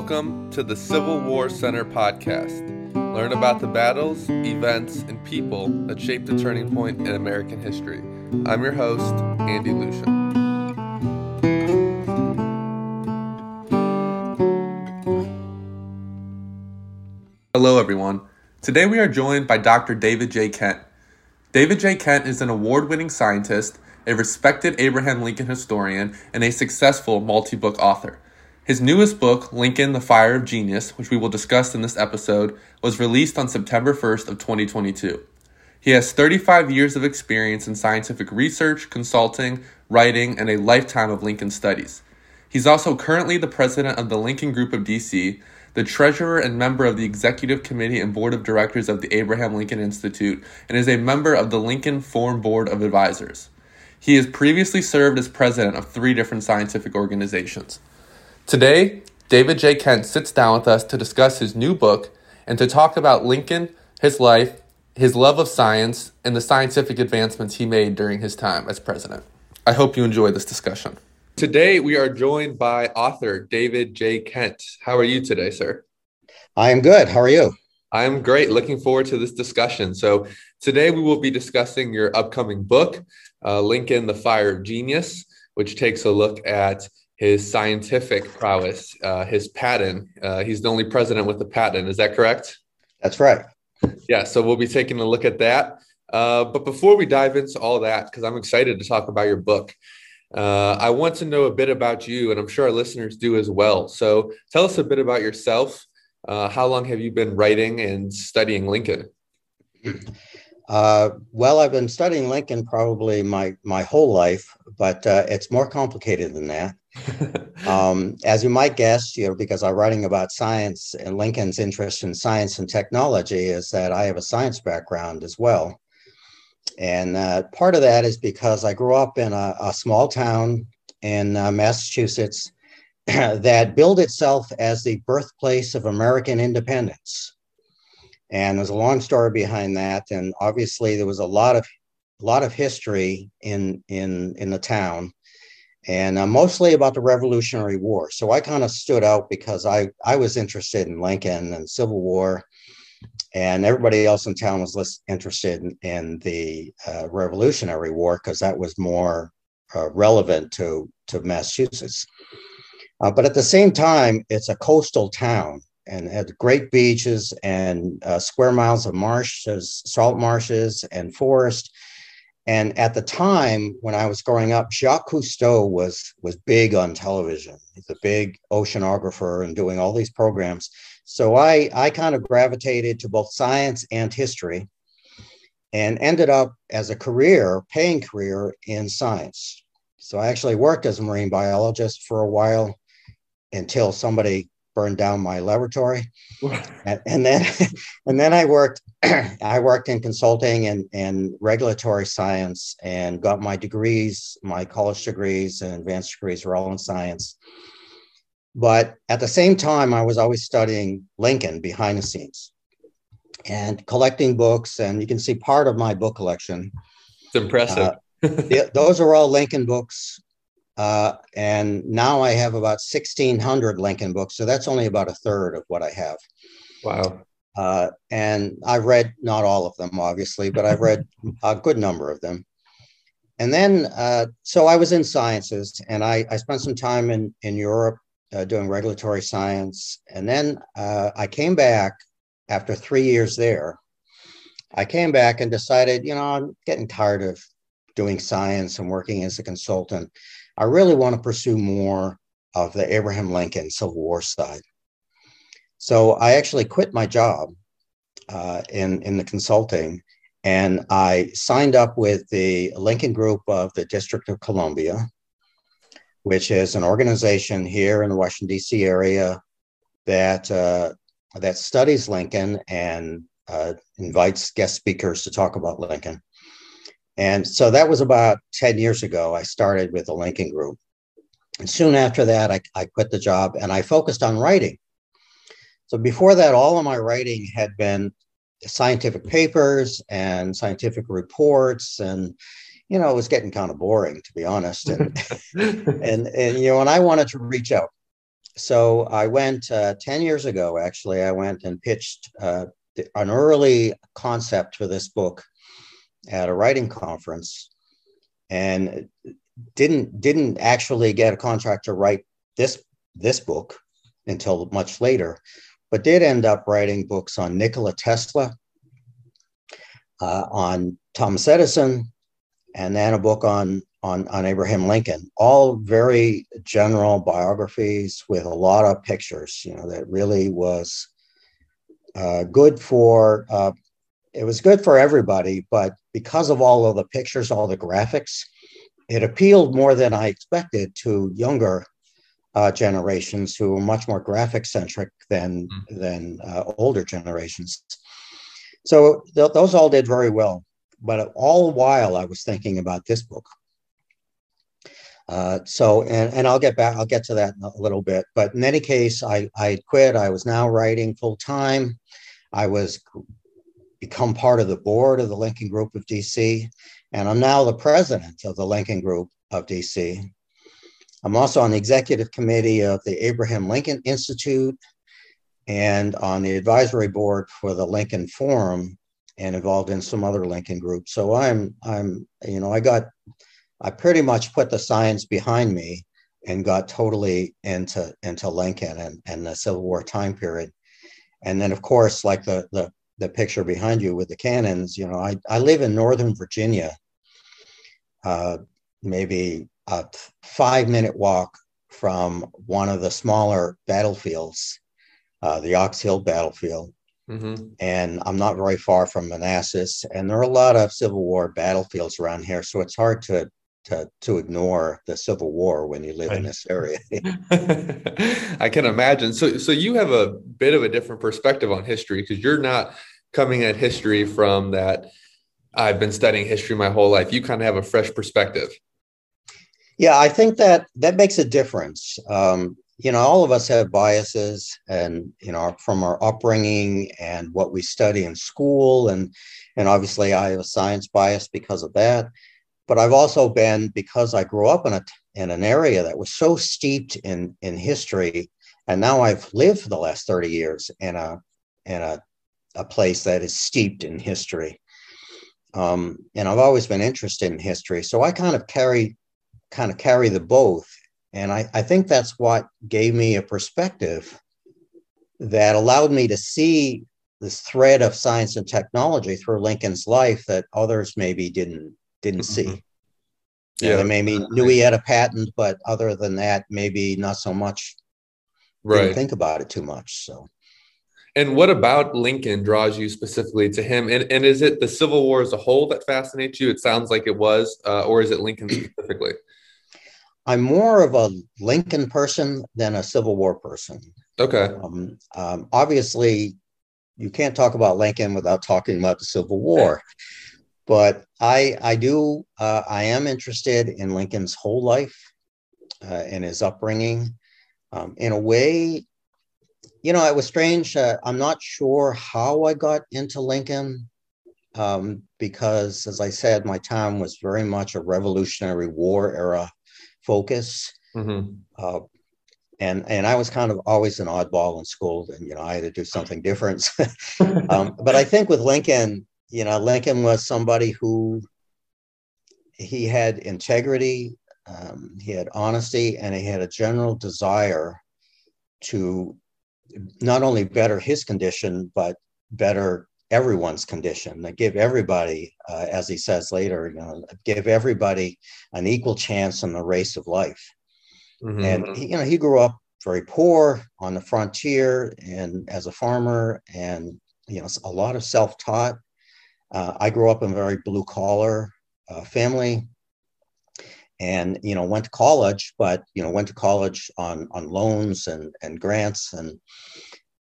Welcome to the Civil War Center podcast. Learn about the battles, events, and people that shaped the turning point in American history. I'm your host, Andy Lucian. Hello, everyone. Today we are joined by Dr. David J. Kent. David J. Kent is an award winning scientist, a respected Abraham Lincoln historian, and a successful multi book author. His newest book, Lincoln: The Fire of Genius, which we will discuss in this episode, was released on September 1st of 2022. He has 35 years of experience in scientific research, consulting, writing, and a lifetime of Lincoln studies. He's also currently the president of the Lincoln Group of DC, the treasurer and member of the executive committee and board of directors of the Abraham Lincoln Institute, and is a member of the Lincoln Forum Board of Advisors. He has previously served as president of three different scientific organizations. Today, David J. Kent sits down with us to discuss his new book and to talk about Lincoln, his life, his love of science, and the scientific advancements he made during his time as president. I hope you enjoy this discussion. Today, we are joined by author David J. Kent. How are you today, sir? I am good. How are you? I'm great. Looking forward to this discussion. So, today we will be discussing your upcoming book, uh, Lincoln, the Fire of Genius, which takes a look at his scientific prowess, uh, his patent. Uh, he's the only president with a patent. Is that correct? That's right. Yeah. So we'll be taking a look at that. Uh, but before we dive into all that, because I'm excited to talk about your book, uh, I want to know a bit about you, and I'm sure our listeners do as well. So tell us a bit about yourself. Uh, how long have you been writing and studying Lincoln? Uh, well, I've been studying Lincoln probably my my whole life, but uh, it's more complicated than that. Um, as you might guess, you know, because I'm writing about science and Lincoln's interest in science and technology is that I have a science background as well. And uh, part of that is because I grew up in a, a small town in uh, Massachusetts that billed itself as the birthplace of American independence. And there's a long story behind that. And obviously, there was a lot of a lot of history in in in the town, and uh, mostly about the Revolutionary War. So I kind of stood out because I I was interested in Lincoln and Civil War, and everybody else in town was less interested in, in the uh, Revolutionary War because that was more uh, relevant to to Massachusetts. Uh, but at the same time, it's a coastal town, and had great beaches and uh, square miles of marshes, salt marshes, and forest. And at the time when I was growing up, Jacques Cousteau was was big on television. He's a big oceanographer and doing all these programs. So I I kind of gravitated to both science and history, and ended up as a career, paying career in science. So I actually worked as a marine biologist for a while until somebody burned down my laboratory. and, and, then and then I worked I worked in consulting and, and regulatory science and got my degrees, my college degrees and advanced degrees were all in science. But at the same time, I was always studying Lincoln behind the scenes and collecting books. And you can see part of my book collection. It's impressive. Uh, the, those are all Lincoln books. Uh, and now I have about 1,600 Lincoln books. So that's only about a third of what I have. Wow. Uh, and I've read not all of them, obviously, but I've read a good number of them. And then, uh, so I was in sciences and I, I spent some time in, in Europe uh, doing regulatory science. And then uh, I came back after three years there. I came back and decided, you know, I'm getting tired of doing science and working as a consultant. I really want to pursue more of the Abraham Lincoln Civil War side. So I actually quit my job uh, in, in the consulting and I signed up with the Lincoln Group of the District of Columbia, which is an organization here in the Washington, D.C. area that, uh, that studies Lincoln and uh, invites guest speakers to talk about Lincoln. And so that was about 10 years ago. I started with the Lincoln Group. And soon after that, I, I quit the job and I focused on writing. So before that, all of my writing had been scientific papers and scientific reports and you know it was getting kind of boring to be honest and and and you know and i wanted to reach out so I went uh, 10 years ago, actually, I went and pitched uh, an early concept for this book at a writing conference and didn't didn't actually get a contract to write this this book until much later but did end up writing books on Nikola Tesla, uh, on Thomas Edison, and then a book on, on, on Abraham Lincoln, all very general biographies with a lot of pictures, you know, that really was uh, good for, uh, it was good for everybody, but because of all of the pictures, all the graphics, it appealed more than I expected to younger uh, generations who were much more graphic centric than mm. than uh, older generations. So th- those all did very well. But all the while, I was thinking about this book. Uh, so, and, and I'll get back, I'll get to that in a little bit. But in any case, I, I quit. I was now writing full time. I was become part of the board of the Lincoln Group of DC, and I'm now the president of the Lincoln Group of DC. I'm also on the executive committee of the Abraham Lincoln Institute and on the advisory board for the Lincoln Forum and involved in some other Lincoln groups. So I'm, I'm, you know, I got, I pretty much put the science behind me and got totally into into Lincoln and, and the Civil War time period. And then, of course, like the the the picture behind you with the cannons, you know, I, I live in Northern Virginia, uh, maybe a five minute walk from one of the smaller battlefields, uh, the Ox Hill battlefield. Mm-hmm. And I'm not very far from Manassas. And there are a lot of Civil War battlefields around here. So it's hard to to, to ignore the Civil War when you live right. in this area. I can imagine. So, so you have a bit of a different perspective on history because you're not coming at history from that. I've been studying history my whole life. You kind of have a fresh perspective. Yeah, I think that that makes a difference. Um, you know, all of us have biases, and you know, from our upbringing and what we study in school, and and obviously, I have a science bias because of that. But I've also been because I grew up in a in an area that was so steeped in in history, and now I've lived for the last thirty years in a in a a place that is steeped in history. Um, and I've always been interested in history, so I kind of carry kind of carry the both. And I, I think that's what gave me a perspective that allowed me to see this thread of science and technology through Lincoln's life that others maybe didn't didn't mm-hmm. see. Yeah, they maybe knew he had a patent, but other than that, maybe not so much. Right. Didn't think about it too much. So. And what about Lincoln draws you specifically to him? And, and is it the Civil War as a whole that fascinates you? It sounds like it was, uh, or is it Lincoln specifically? I'm more of a Lincoln person than a Civil War person. Okay. Um, um, obviously, you can't talk about Lincoln without talking about the Civil War. But I, I do, uh, I am interested in Lincoln's whole life uh, and his upbringing. Um, in a way, you know, it was strange. Uh, I'm not sure how I got into Lincoln um, because, as I said, my time was very much a Revolutionary War era focus. Mm-hmm. Uh, and and I was kind of always an oddball in school, and you know I had to do something different. um, but I think with Lincoln, you know, Lincoln was somebody who he had integrity, um, he had honesty, and he had a general desire to not only better his condition but better everyone's condition. That give everybody uh, as he says later you know give everybody an equal chance in the race of life. Mm-hmm. and he, you know he grew up very poor on the frontier and as a farmer and you know a lot of self-taught uh, i grew up in a very blue collar uh, family and you know went to college but you know went to college on on loans and and grants and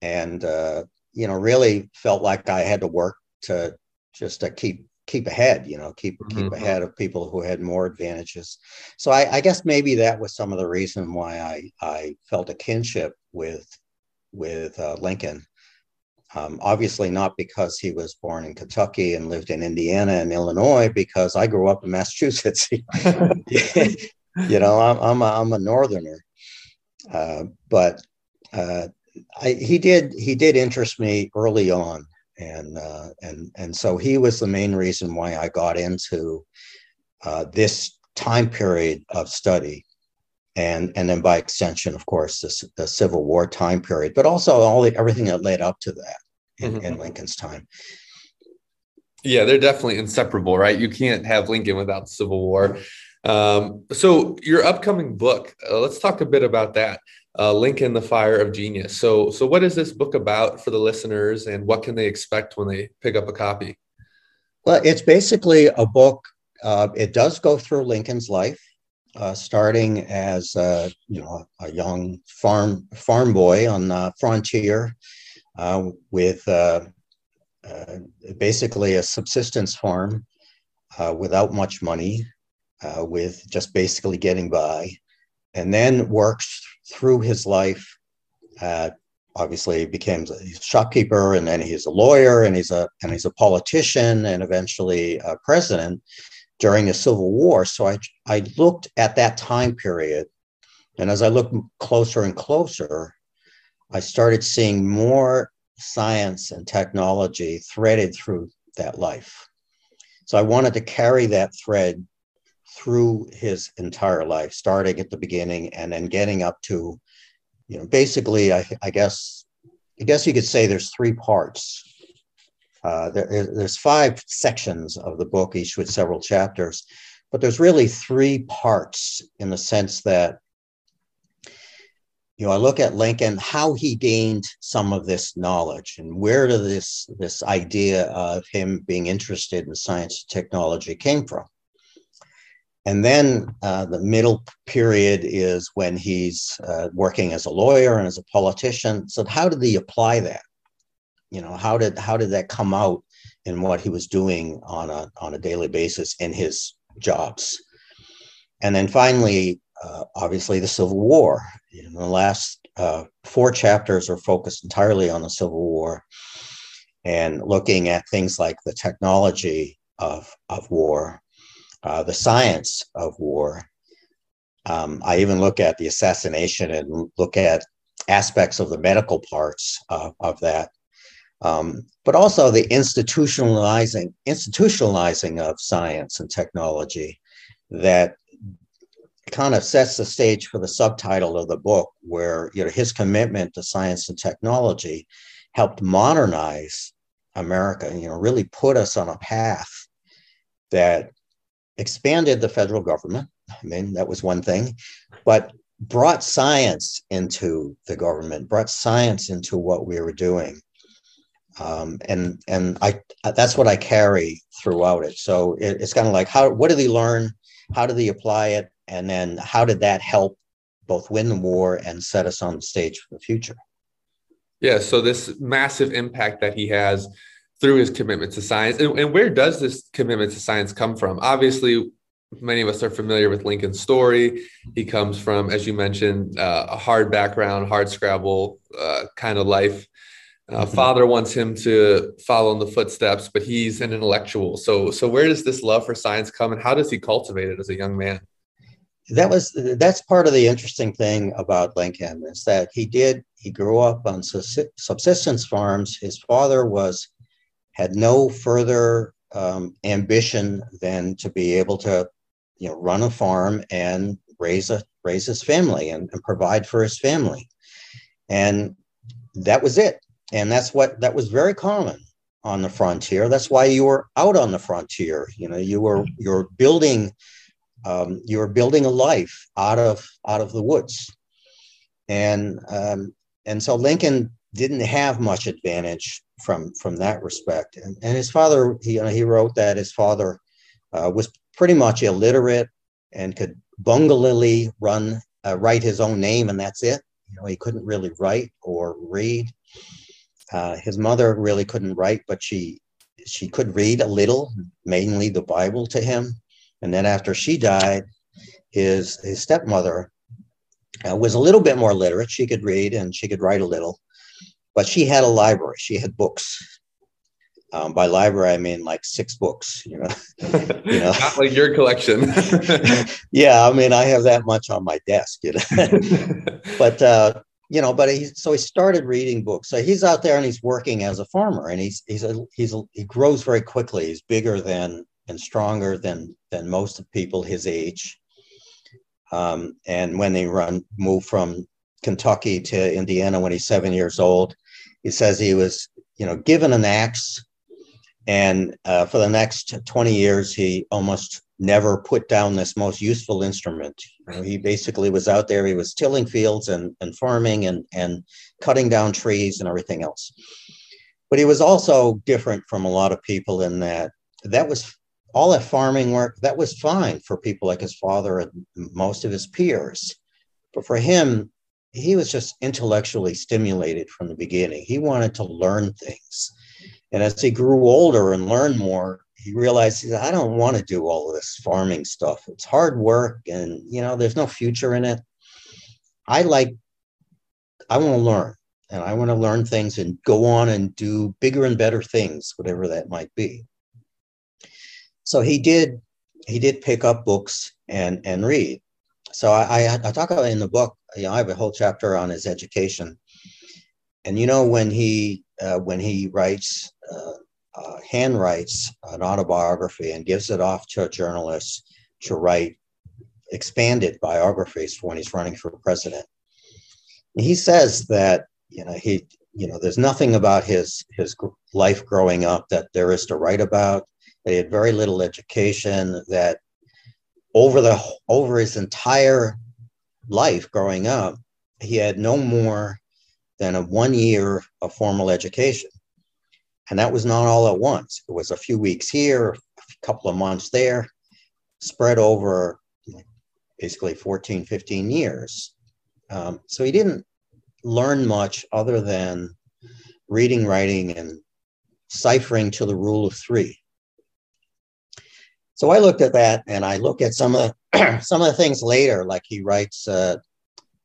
and uh, you know, really felt like I had to work to just to keep keep ahead, you know, keep mm-hmm. keep ahead of people who had more advantages. So I, I, guess maybe that was some of the reason why I I felt a kinship with with uh, Lincoln. Um, obviously, not because he was born in Kentucky and lived in Indiana and Illinois, because I grew up in Massachusetts. you know, I'm I'm a, I'm a northerner. uh, but uh, I, he did he did interest me early on, and uh, and and so he was the main reason why I got into uh, this time period of study, and and then by extension, of course, the, the Civil War time period, but also all the, everything that led up to that in, mm-hmm. in Lincoln's time. Yeah, they're definitely inseparable, right? You can't have Lincoln without the Civil War. Um, so your upcoming book, uh, let's talk a bit about that. Uh, Lincoln, the Fire of Genius. So, so what is this book about for the listeners, and what can they expect when they pick up a copy? Well, it's basically a book. Uh, it does go through Lincoln's life, uh, starting as uh, you know a young farm farm boy on the frontier, uh, with uh, basically a subsistence farm without much money, uh, with just basically getting by, and then works through his life. Uh, obviously, became a shopkeeper, and then he's a lawyer, and he's a and he's a politician, and eventually a president during the Civil War. So I I looked at that time period, and as I looked closer and closer, I started seeing more science and technology threaded through that life. So I wanted to carry that thread through his entire life, starting at the beginning and then getting up to, you know, basically, I, I guess, I guess you could say there's three parts. Uh, there, there's five sections of the book, each with several chapters, but there's really three parts in the sense that, you know, I look at Lincoln, how he gained some of this knowledge, and where did this this idea of him being interested in science and technology came from. And then uh, the middle period is when he's uh, working as a lawyer and as a politician. So how did he apply that? You know, how did how did that come out in what he was doing on a on a daily basis in his jobs? And then finally, uh, obviously, the Civil War. Know, the last uh, four chapters are focused entirely on the Civil War and looking at things like the technology of of war uh, the science of war. Um, I even look at the assassination and look at aspects of the medical parts of that, um, but also the institutionalizing institutionalizing of science and technology that kind of sets the stage for the subtitle of the book, where you know his commitment to science and technology helped modernize America. You know, really put us on a path that expanded the federal government. I mean, that was one thing, but brought science into the government, brought science into what we were doing. Um, and and I that's what I carry throughout it. So it, it's kind of like how what did he learn? How did he apply it? And then how did that help both win the war and set us on the stage for the future? Yeah. So this massive impact that he has through his commitment to science. And, and, where does this commitment to science come from? Obviously, many of us are familiar with Lincoln's story. He comes from, as you mentioned, uh, a hard background, hard scrabble uh, kind of life. Uh. Father wants him to follow in the footsteps, but he's an intellectual. So, so where does this love for science come, and how does he cultivate it as a young man? That was that's part of the interesting thing about Lincoln is that he did he grew up on subsistence farms. His father was had no further um, ambition than to be able to, you know, run a farm and raise a raise his family and, and provide for his family, and that was it. And that's what that was very common on the frontier. That's why you were out on the frontier. You know, you were you're building um, you're building a life out of out of the woods, and um, and so Lincoln didn't have much advantage from from that respect. And, and his father, he, you know, he wrote that his father uh, was pretty much illiterate and could bunglily run uh, write his own name, and that's it. You know, he couldn't really write or read. Uh, his mother really couldn't write, but she she could read a little, mainly the Bible to him. And then after she died, his his stepmother uh, was a little bit more literate. She could read and she could write a little, but she had a library, she had books. Um, by library, I mean like six books. You know, you know, not like your collection. yeah, I mean, I have that much on my desk. You know, but uh, you know, but he so he started reading books. So he's out there and he's working as a farmer, and he's he's a, he's a, he grows very quickly. He's bigger than and stronger than than most of people his age. Um, and when they run move from Kentucky to Indiana when he's seven years old, he says he was you know given an axe, and uh, for the next twenty years he almost never put down this most useful instrument. You know, he basically was out there, he was tilling fields and, and farming and, and cutting down trees and everything else. But he was also different from a lot of people in that that was all that farming work, that was fine for people like his father and most of his peers. But for him, he was just intellectually stimulated from the beginning. He wanted to learn things. And as he grew older and learned more, he realized he said, I don't want to do all this farming stuff. It's hard work and you know there's no future in it. I like I want to learn and I want to learn things and go on and do bigger and better things, whatever that might be. So he did he did pick up books and and read. So I, I, I talk about in the book, you know, I have a whole chapter on his education. And you know when he uh, when he writes uh, uh, handwrites an autobiography and gives it off to a journalist to write expanded biographies for when he's running for president. And he says that you know he you know there's nothing about his his life growing up that there is to write about. He had very little education. That over the over his entire life growing up, he had no more than a one year of formal education. And that was not all at once. It was a few weeks here, a couple of months there, spread over basically 14, 15 years. Um, so he didn't learn much other than reading, writing, and ciphering to the rule of three. So I looked at that, and I look at some of the, some of the things later, like he writes uh,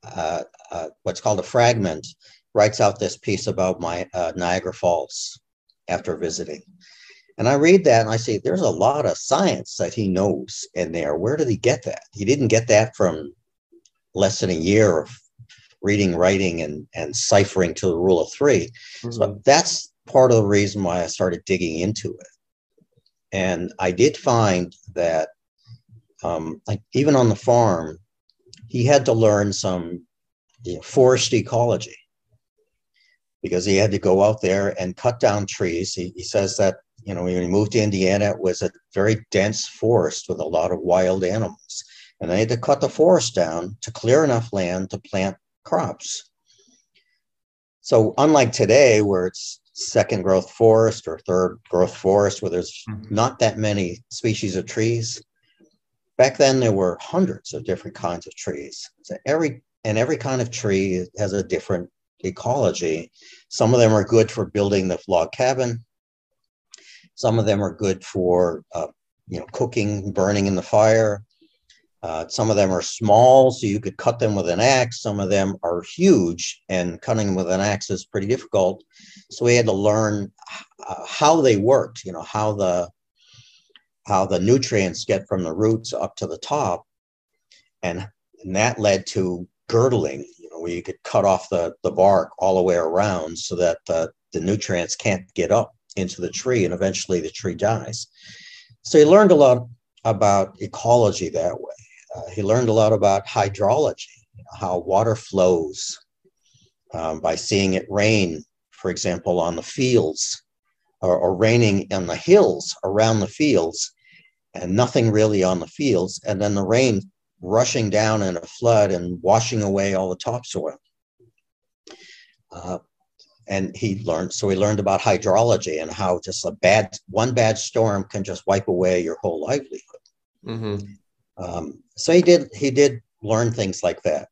uh, uh, what's called a fragment, writes out this piece about my uh, Niagara Falls, after visiting. And I read that and I say, there's a lot of science that he knows in there. Where did he get that? He didn't get that from less than a year of reading, writing, and, and ciphering to the rule of 3 mm-hmm. So that's part of the reason why I started digging into it. And I did find that, um, like even on the farm, he had to learn some you know, forest ecology because he had to go out there and cut down trees. He, he says that, you know, when he moved to Indiana, it was a very dense forest with a lot of wild animals. And they had to cut the forest down to clear enough land to plant crops. So, unlike today, where it's second growth forest or third growth forest, where there's mm-hmm. not that many species of trees, back then there were hundreds of different kinds of trees. So every and every kind of tree has a different ecology. Some of them are good for building the log cabin. Some of them are good for uh, you know cooking, burning in the fire. Uh, some of them are small, so you could cut them with an axe. Some of them are huge, and cutting them with an axe is pretty difficult. So we had to learn uh, how they worked. You know how the how the nutrients get from the roots up to the top, and, and that led to girdling where you could cut off the, the bark all the way around so that the, the nutrients can't get up into the tree and eventually the tree dies. So he learned a lot about ecology that way. Uh, he learned a lot about hydrology, how water flows um, by seeing it rain, for example, on the fields or, or raining on the hills around the fields and nothing really on the fields. And then the rain rushing down in a flood and washing away all the topsoil. Uh, and he learned, so he learned about hydrology and how just a bad, one bad storm can just wipe away your whole livelihood. Mm-hmm. Um, so he did, he did learn things like that.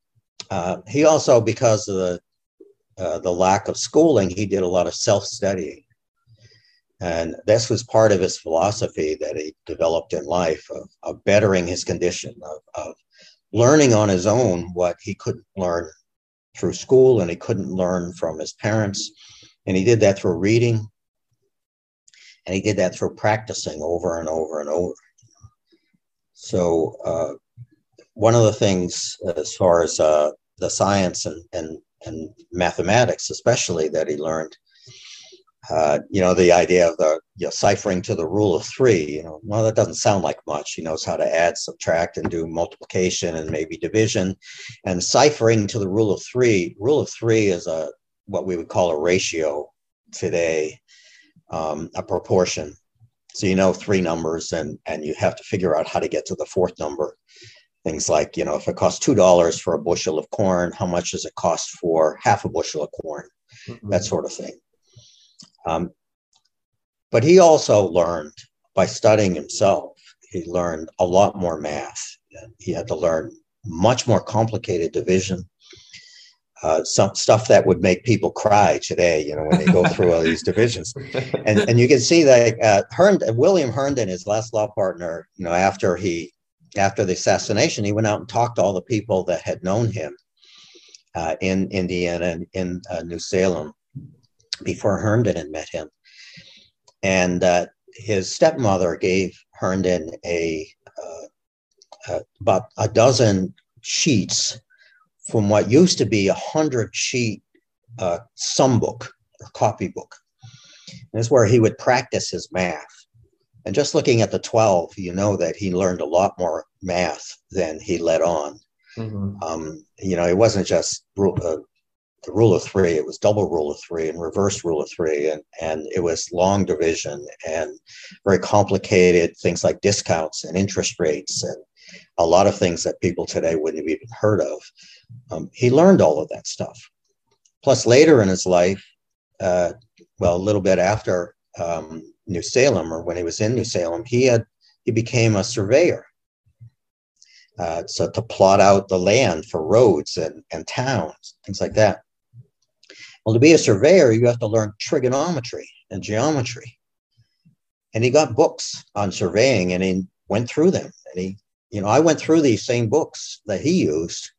Uh, he also, because of the, uh, the lack of schooling, he did a lot of self studying. And this was part of his philosophy that he developed in life of, of bettering his condition, of, of, learning on his own what he couldn't learn through school and he couldn't learn from his parents. And he did that through reading. And he did that through practicing over and over and over. So, uh, one of the things as far as uh, the science and, and, and mathematics, especially that he learned, uh, you know, the idea of the you know, ciphering to the rule of three, you know, well, that doesn't sound like much. He knows how to add, subtract, and do multiplication and maybe division. And ciphering to the rule of three, rule of three is a what we would call a ratio today, um, a proportion. So you know three numbers, and and you have to figure out how to get to the fourth number. Things like, you know, if it costs two dollars for a bushel of corn, how much does it cost for half a bushel of corn? Mm-hmm. That sort of thing. Um, but he also learned by studying himself, he learned a lot more math. He had to learn much more complicated division. Uh, some stuff that would make people cry today, you know, when they go through all these divisions, and and you can see that uh, Herndon, William Herndon, his last law partner, you know, after he after the assassination, he went out and talked to all the people that had known him uh, in Indiana and in uh, New Salem, before Herndon had met him. And uh, his stepmother gave Herndon a uh, about a dozen sheets from what used to be a hundred sheet uh, sum book or copybook. And this is where he would practice his math. And just looking at the 12, you know that he learned a lot more math than he let on. Mm-hmm. Um, you know, it wasn't just uh, the rule of three. It was double rule of three and reverse rule of three, and and it was long division and very complicated things like discounts and interest rates and a lot of things that people today wouldn't have even heard of. Um, he learned all of that stuff. Plus, later in his life, uh, well, a little bit after um, New Salem, or when he was in New Salem, he had he became a surveyor. Uh, so to plot out the land for roads and, and towns, things like that. Well, to be a surveyor, you have to learn trigonometry and geometry. And he got books on surveying and he went through them. And he, you know, I went through these same books that he used.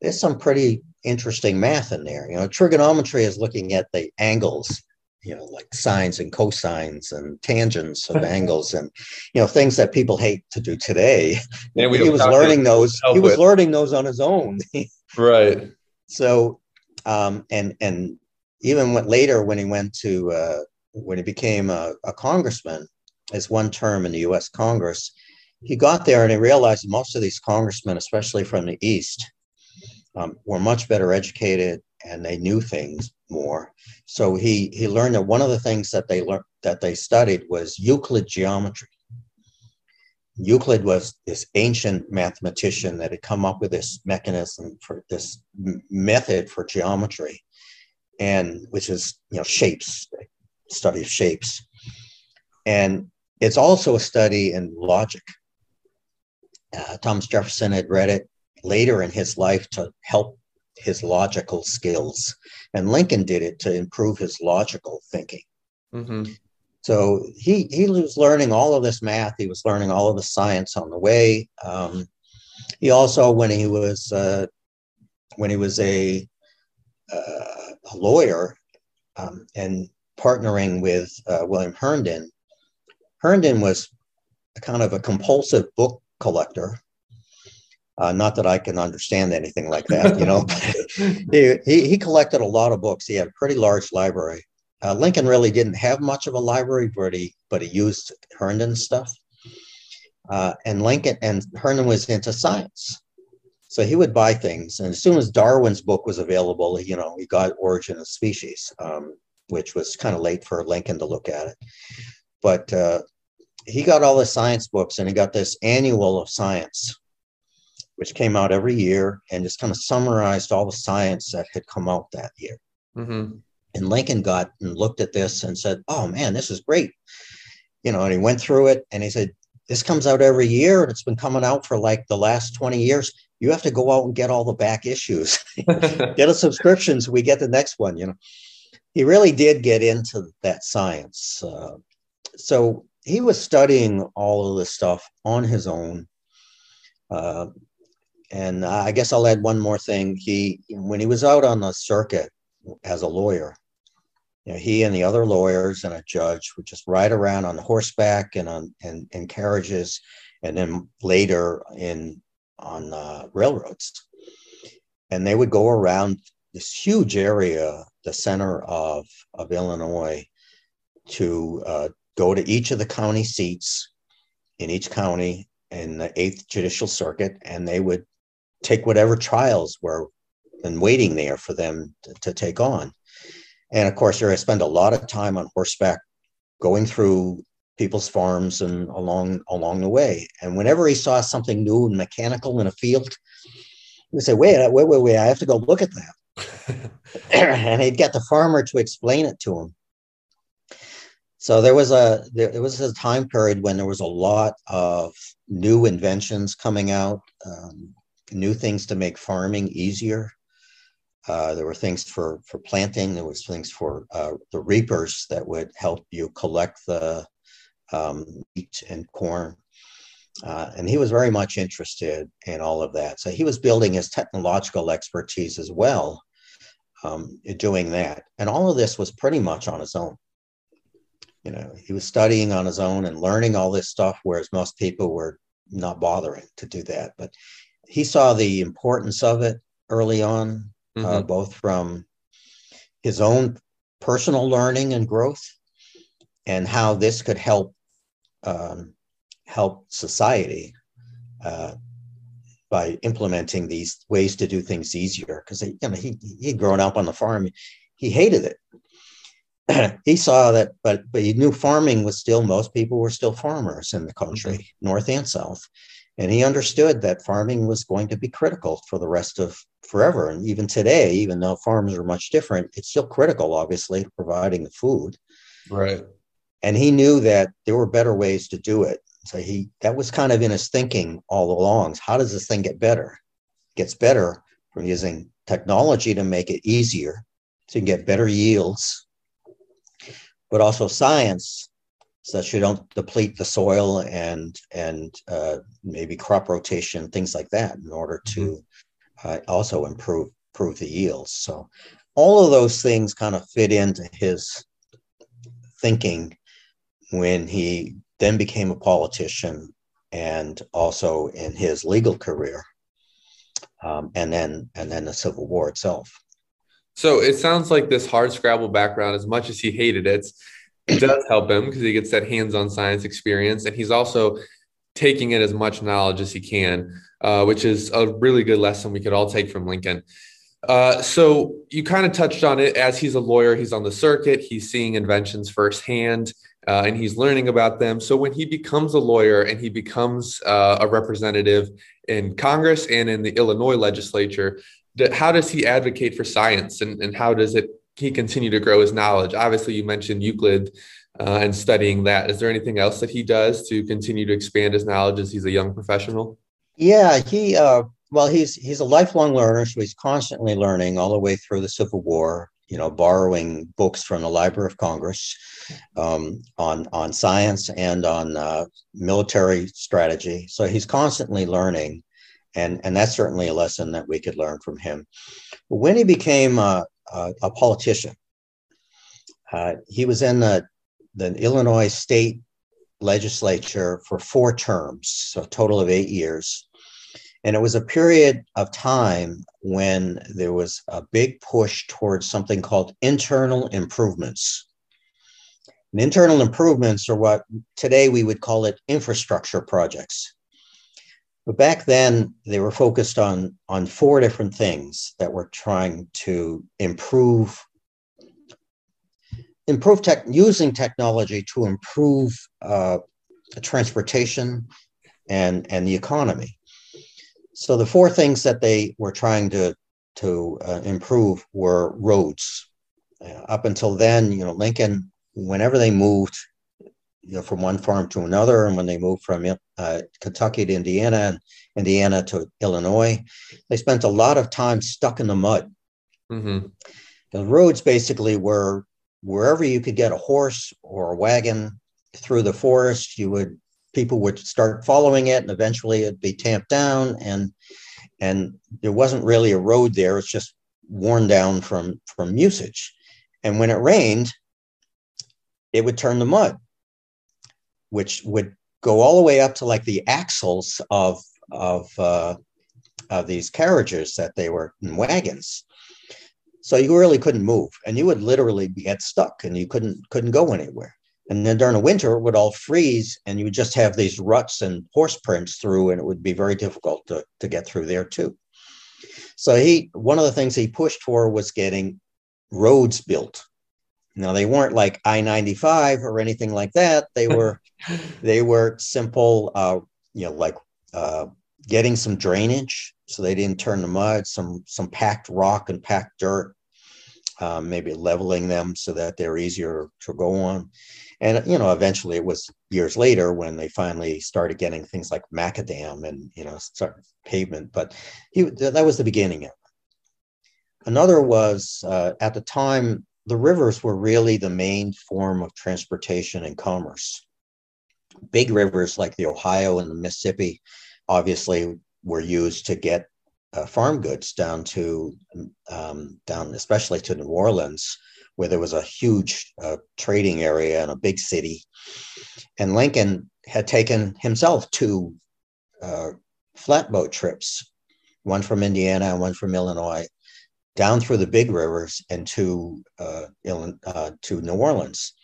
There's some pretty interesting math in there. You know, trigonometry is looking at the angles, you know, like sines and cosines and tangents of angles and, you know, things that people hate to do today. Yeah, he was learning those. He was with. learning those on his own. right. So um, and and even went later when he went to uh, when he became a, a, congressman, his one term in the U.S. Congress, he got there and he realized most of these congressmen, especially from the East, um, were much better educated and they knew things more. So he he learned that one of the things that they learned that they studied was Euclid geometry. Euclid was this ancient mathematician that had come up with this mechanism for this method for geometry, and which is you know shapes, study of shapes, and it's also a study in logic. Uh, Thomas Jefferson had read it later in his life to help his logical skills, and Lincoln did it to improve his logical thinking. Mm-hmm. So he he was learning all of this math. He was learning all of the science on the way. Um, he also, when he was uh, when he was a, uh, a lawyer um, and partnering with uh, William Herndon, Herndon was kind of a compulsive book collector. Uh, not that I can understand anything like that, you know. he, he, he collected a lot of books. He had a pretty large library. Uh, Lincoln really didn't have much of a library, but he but he used Herndon stuff. Uh, and Lincoln and Herndon was into science, so he would buy things. And as soon as Darwin's book was available, you know, he got Origin of Species, um, which was kind of late for Lincoln to look at it. But uh, he got all the science books, and he got this Annual of Science, which came out every year and just kind of summarized all the science that had come out that year. Mm-hmm. And Lincoln got and looked at this and said, Oh man, this is great. You know, and he went through it and he said, This comes out every year and it's been coming out for like the last 20 years. You have to go out and get all the back issues, get a subscription so we get the next one. You know, he really did get into that science. Uh, so he was studying all of this stuff on his own. Uh, and I guess I'll add one more thing. He, when he was out on the circuit as a lawyer, you know, he and the other lawyers and a judge would just ride around on horseback and on and in carriages, and then later in on uh, railroads, and they would go around this huge area, the center of of Illinois, to uh, go to each of the county seats in each county in the Eighth Judicial Circuit, and they would take whatever trials were and waiting there for them to, to take on. And of course, I spend a lot of time on horseback going through people's farms and along along the way. And whenever he saw something new and mechanical in a field, he would say, wait, wait, wait, wait, I have to go look at that. and he'd get the farmer to explain it to him. So there was a there, there, was a time period when there was a lot of new inventions coming out, um, new things to make farming easier. Uh, there were things for for planting. There was things for uh, the reapers that would help you collect the um, wheat and corn. Uh, and he was very much interested in all of that. So he was building his technological expertise as well, um, doing that. And all of this was pretty much on his own. You know, he was studying on his own and learning all this stuff, whereas most people were not bothering to do that. But he saw the importance of it early on mm-hmm. uh, both from his own personal learning and growth and how this could help um, help society uh, by implementing these ways to do things easier because you know he he'd grown up on the farm he hated it he saw that but but he knew farming was still most people were still farmers in the country mm-hmm. north and south and he understood that farming was going to be critical for the rest of forever. And even today, even though farms are much different, it's still critical, obviously, to providing the food. Right. And he knew that there were better ways to do it. So he that was kind of in his thinking all along. How does this thing get better? It gets better from using technology to make it easier to get better yields, but also science so that you don't deplete the soil and and uh, maybe crop rotation, things like that, in order to mm-hmm. uh, also improve improve the yields. So all of those things kind of fit into his thinking when he then became a politician and also in his legal career um, and then and then the civil war itself so it sounds like this hard scrabble background as much as he hated it it does help him because he gets that hands-on science experience, and he's also taking in as much knowledge as he can, uh, which is a really good lesson we could all take from Lincoln. Uh, so you kind of touched on it as he's a lawyer, he's on the circuit, he's seeing inventions firsthand, uh, and he's learning about them. So when he becomes a lawyer and he becomes uh, a representative in Congress and in the Illinois legislature, how does he advocate for science and, and how does it he continue to grow his knowledge? Obviously, you mentioned Euclid uh, and studying that. Is there anything else that he does to continue to expand his knowledge as he's a young professional? Yeah, he uh, well, he's he's a lifelong learner, so he's constantly learning all the way through the Civil War. You know, borrowing books from the Library of Congress um, on on science and on uh, military strategy. So he's constantly learning, and and that's certainly a lesson that we could learn from him. But when he became uh, uh, a politician. Uh, he was in the, the Illinois state legislature for four terms, so a total of eight years. And it was a period of time when there was a big push towards something called internal improvements. And internal improvements are what today we would call it infrastructure projects. But back then, they were focused on, on four different things that were trying to improve improve tech using technology to improve uh, transportation and and the economy. So the four things that they were trying to to uh, improve were roads. Uh, up until then, you know, Lincoln, whenever they moved you know, from one farm to another. And when they moved from uh, Kentucky to Indiana and Indiana to Illinois, they spent a lot of time stuck in the mud. Mm-hmm. The roads basically were wherever you could get a horse or a wagon through the forest, you would people would start following it, and eventually it'd be tamped down, and and there wasn't really a road there; it's just worn down from from usage. And when it rained, it would turn to mud, which would go all the way up to like the axles of of uh, of these carriages that they were in wagons. So you really couldn't move, and you would literally get stuck, and you couldn't couldn't go anywhere. And then during the winter, it would all freeze, and you would just have these ruts and horse prints through, and it would be very difficult to, to get through there too. So he one of the things he pushed for was getting roads built. Now they weren't like I-95 or anything like that. They were they were simple, uh, you know, like uh, getting some drainage so they didn't turn to mud, some some packed rock and packed dirt, um, maybe leveling them so that they're easier to go on. And you know, eventually, it was years later when they finally started getting things like macadam and you know, pavement. But he, that was the beginning of it. Another was uh, at the time the rivers were really the main form of transportation and commerce. Big rivers like the Ohio and the Mississippi obviously were used to get uh, farm goods down to um, down especially to New Orleans where there was a huge uh, trading area and a big city and Lincoln had taken himself two uh, flatboat trips one from Indiana and one from Illinois down through the big rivers and to uh, uh, to New Orleans.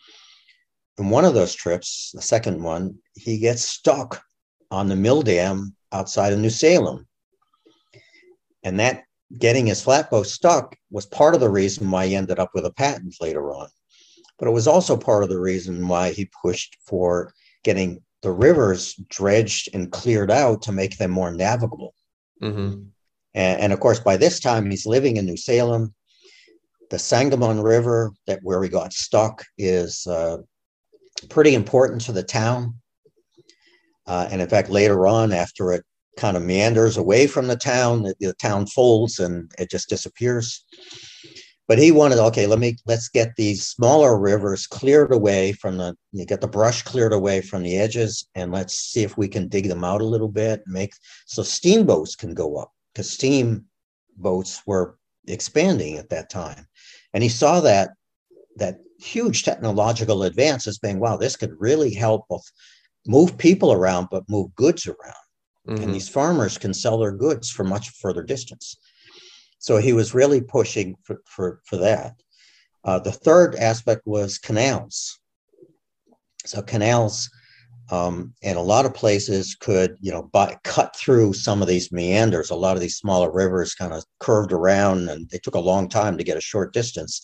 In one of those trips, the second one, he gets stuck on the mill dam outside of New Salem, and that getting his flatboat stuck was part of the reason why he ended up with a patent later on. But it was also part of the reason why he pushed for getting the rivers dredged and cleared out to make them more navigable. Mm-hmm. And, and of course, by this time, he's living in New Salem. The Sangamon River, that where we got stuck, is uh, pretty important to the town. Uh, and in fact, later on, after it kind of meanders away from the town, the, the town folds and it just disappears. But he wanted, okay, let me let's get these smaller rivers cleared away from the you get the brush cleared away from the edges, and let's see if we can dig them out a little bit, make so steamboats can go up because steam boats were expanding at that time. And he saw that that huge technological advance as being, wow, this could really help both move people around, but move goods around. Mm-hmm. And these farmers can sell their goods for much further distance. So he was really pushing for, for, for that. Uh, the third aspect was canals. So canals um, and a lot of places could, you know, by, cut through some of these meanders. A lot of these smaller rivers kind of curved around, and they took a long time to get a short distance.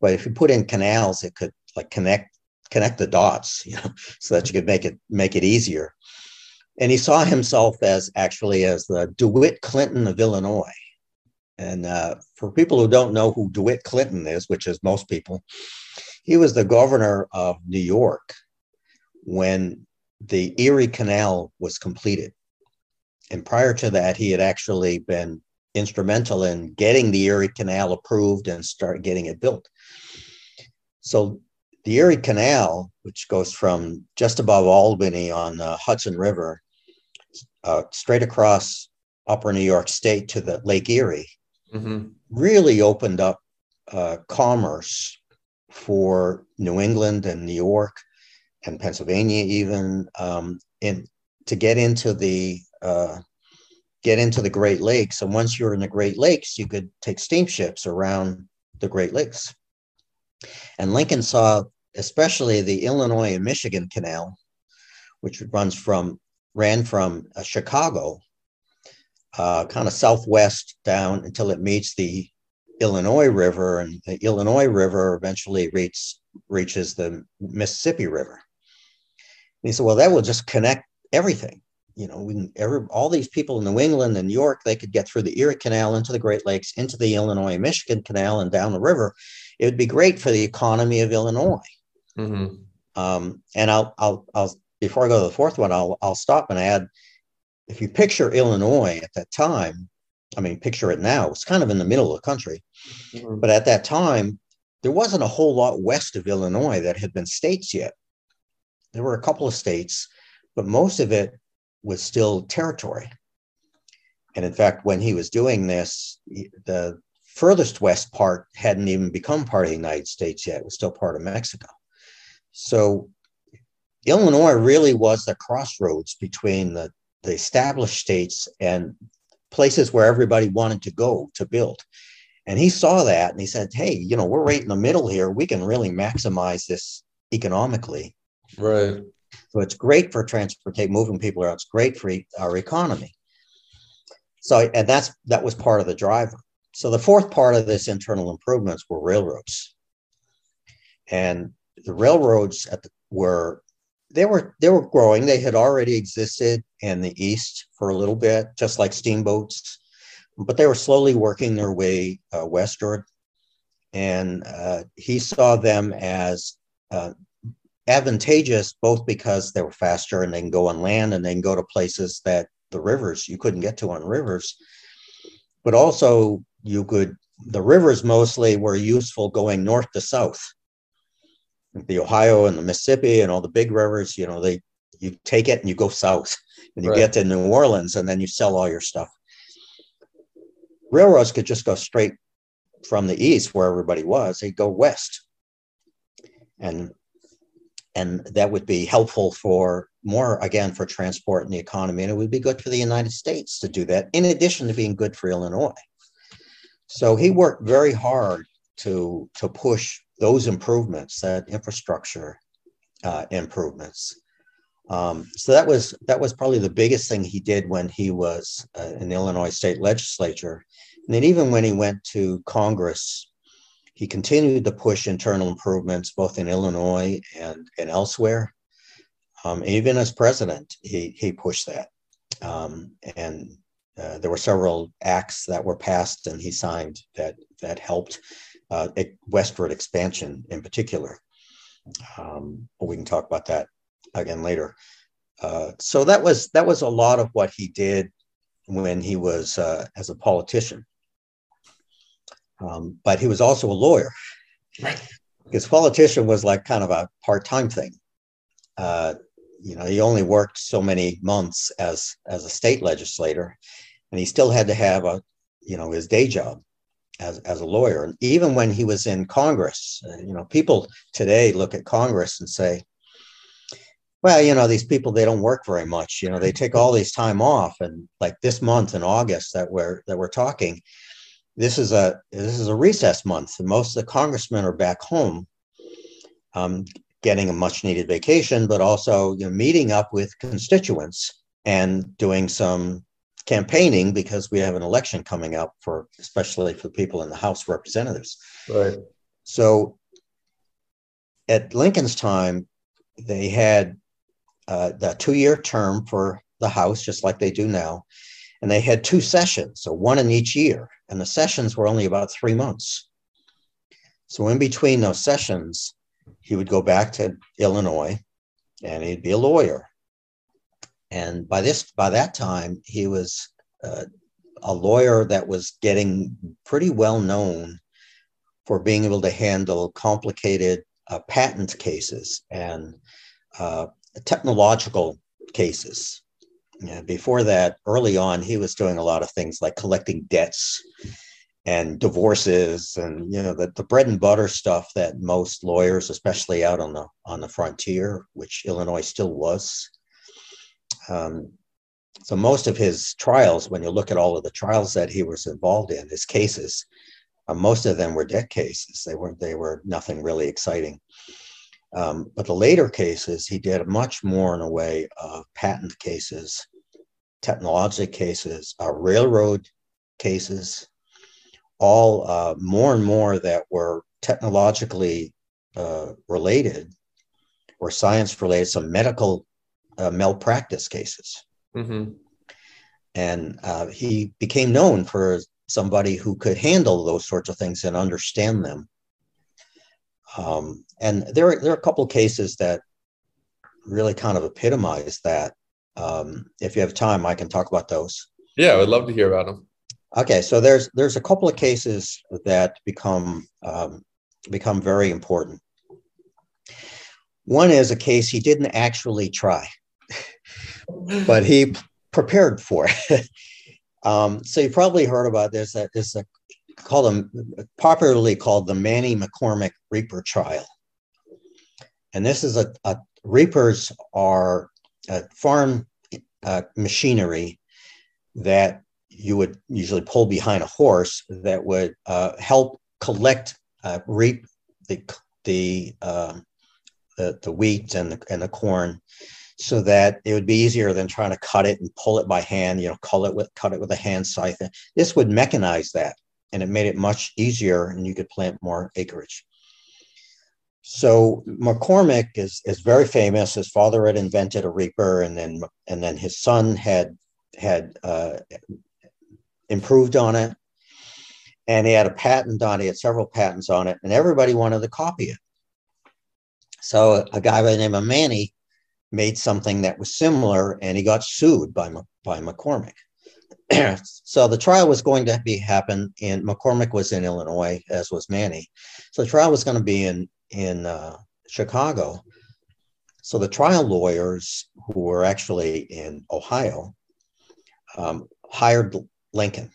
But if you put in canals, it could like connect connect the dots, you know, so that you could make it make it easier. And he saw himself as actually as the DeWitt Clinton of Illinois. And uh, for people who don't know who DeWitt Clinton is, which is most people, he was the governor of New York when the Erie Canal was completed. And prior to that, he had actually been instrumental in getting the Erie Canal approved and start getting it built. So the Erie Canal, which goes from just above Albany on the Hudson River, uh, straight across Upper New York State to the Lake Erie, mm-hmm. really opened up uh, commerce for New England and New York and Pennsylvania even um, in to get into the uh, get into the Great Lakes. And once you're in the Great Lakes, you could take steamships around the Great Lakes. And Lincoln saw especially the Illinois and Michigan Canal, which runs from ran from uh, Chicago, uh, kind of southwest down until it meets the Illinois River, and the Illinois River eventually reaches reaches the Mississippi River he said, well, that will just connect everything. You know, we every, all these people in New England and New York, they could get through the Erie Canal into the Great Lakes, into the Illinois Michigan Canal, and down the river. It would be great for the economy of Illinois. Mm-hmm. Um, and I'll, I'll, I'll, before I go to the fourth one, I'll, I'll stop and add if you picture Illinois at that time, I mean, picture it now, it's kind of in the middle of the country. Mm-hmm. But at that time, there wasn't a whole lot west of Illinois that had been states yet. There were a couple of states, but most of it was still territory. And in fact, when he was doing this, the furthest west part hadn't even become part of the United States yet; it was still part of Mexico. So Illinois really was the crossroads between the, the established states and places where everybody wanted to go to build. And he saw that and he said, Hey, you know, we're right in the middle here. We can really maximize this economically. Right. So it's great for transportation, moving people around. It's great for our economy. So, and that's that was part of the driver. So the fourth part of this internal improvements were railroads. And the railroads at the, were they were they were growing. They had already existed in the east for a little bit, just like steamboats, but they were slowly working their way uh, westward. And uh, he saw them as uh, advantageous both because they were faster and they can go on land and they can go to places that the rivers you couldn't get to on rivers, but also you could. The rivers mostly were useful going north to south the Ohio and the Mississippi and all the big rivers, you know, they you take it and you go south and you right. get to New Orleans and then you sell all your stuff. Railroads could just go straight from the east where everybody was, they'd go west. And and that would be helpful for more again for transport and the economy and it would be good for the united states to do that in addition to being good for illinois so he worked very hard to to push those improvements, that infrastructure uh, improvements. Um, so that was that was probably the biggest thing he did when he was uh, in the Illinois state legislature. And then even when he went to Congress, he continued to push internal improvements both in Illinois and, and elsewhere. Um, even as president, he, he pushed that. Um, and uh, there were several acts that were passed and he signed that that helped uh, westward expansion in particular. Um, we can talk about that again later. Uh, so that was that was a lot of what he did when he was uh, as a politician. Um, but he was also a lawyer. His politician was like kind of a part-time thing. Uh, you know, he only worked so many months as as a state legislator, and he still had to have a you know his day job as, as a lawyer. And even when he was in Congress, uh, you know, people today look at Congress and say, well, you know, these people they don't work very much. You know, they take all these time off, and like this month in August that we're that we're talking, this is a this is a recess month, most of the congressmen are back home, um, getting a much needed vacation, but also you know meeting up with constituents and doing some campaigning because we have an election coming up for especially for people in the House of Representatives. Right. So at Lincoln's time, they had uh, the two-year term for the House, just like they do now, and they had two sessions, so one in each year, and the sessions were only about three months. So in between those sessions, he would go back to Illinois, and he'd be a lawyer and by this by that time he was uh, a lawyer that was getting pretty well known for being able to handle complicated uh, patent cases and uh, technological cases. Before that, early on, he was doing a lot of things like collecting debts and divorces and you know the, the bread and butter stuff that most lawyers especially out on the on the frontier which illinois still was um, so most of his trials, when you look at all of the trials that he was involved in, his cases, uh, most of them were debt cases. They were they were nothing really exciting. Um, but the later cases, he did much more in a way of patent cases, technological cases, uh, railroad cases, all uh, more and more that were technologically uh, related or science related, some medical uh, malpractice cases. Mm-hmm. And uh, he became known for somebody who could handle those sorts of things and understand them. Um, and there are, there are a couple cases that really kind of epitomize that. Um, if you have time, I can talk about those. Yeah, I would love to hear about them. Okay, so there's there's a couple of cases that become um, become very important. One is a case he didn't actually try but he prepared for it. um, so you probably heard about this. That is a called them popularly called the Manny McCormick Reaper trial. And this is a, a reapers are a farm uh, machinery that you would usually pull behind a horse that would uh, help collect uh, reap the the, uh, the the wheat and the, and the corn so that it would be easier than trying to cut it and pull it by hand you know cut it with cut it with a hand scythe this would mechanize that and it made it much easier and you could plant more acreage so McCormick is is very famous. His father had invented a reaper, and then and then his son had had uh, improved on it, and he had a patent on it. He had several patents on it, and everybody wanted to copy it. So a guy by the name of Manny made something that was similar, and he got sued by by McCormick. so the trial was going to be happen and McCormick was in Illinois, as was Manny. So the trial was going to be in in uh, Chicago. So the trial lawyers who were actually in Ohio um, hired Lincoln.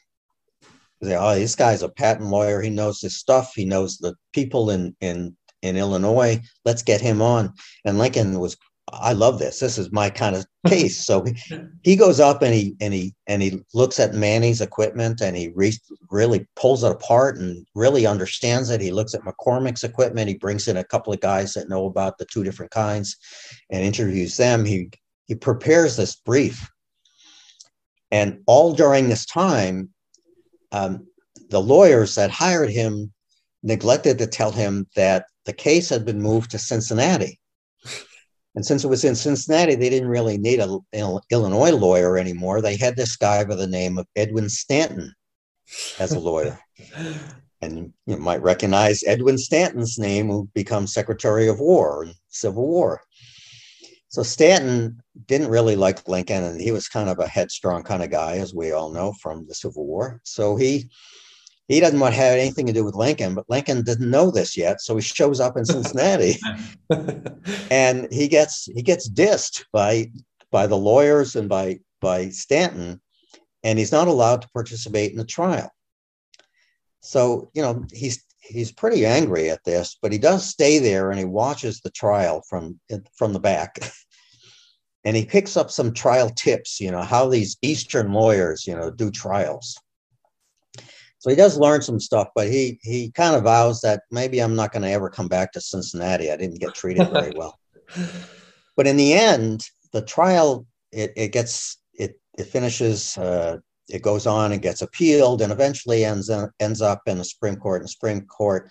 They, oh, this guy's a patent lawyer. He knows his stuff. He knows the people in in in Illinois. Let's get him on. And Lincoln was I love this. This is my kind of case. So he goes up and he and he and he looks at Manny's equipment and he re- really pulls it apart and really understands it. He looks at McCormick's equipment. He brings in a couple of guys that know about the two different kinds and interviews them. He he prepares this brief, and all during this time, um, the lawyers that hired him neglected to tell him that the case had been moved to Cincinnati and since it was in Cincinnati, they didn't really need an Illinois lawyer anymore. They had this guy by the name of Edwin Stanton as a lawyer. and you might recognize Edwin Stanton's name, who becomes Secretary of War in Civil War. So Stanton didn't really like Lincoln, and he was kind of a headstrong kind of guy, as we all know from the Civil War. So he he doesn't want to have anything to do with Lincoln, but Lincoln didn't know this yet. So he shows up in Cincinnati and he gets he gets dissed by by the lawyers and by by Stanton, and he's not allowed to participate in the trial. So, you know, he's he's pretty angry at this, but he does stay there and he watches the trial from from the back. and he picks up some trial tips, you know, how these Eastern lawyers, you know, do trials so he does learn some stuff, but he he kind of vows that maybe I'm not going to ever come back to Cincinnati. I didn't get treated very well. but in the end, the trial it, it gets it it finishes. Uh, it goes on and gets appealed, and eventually ends ends up in the Supreme Court. And the Supreme Court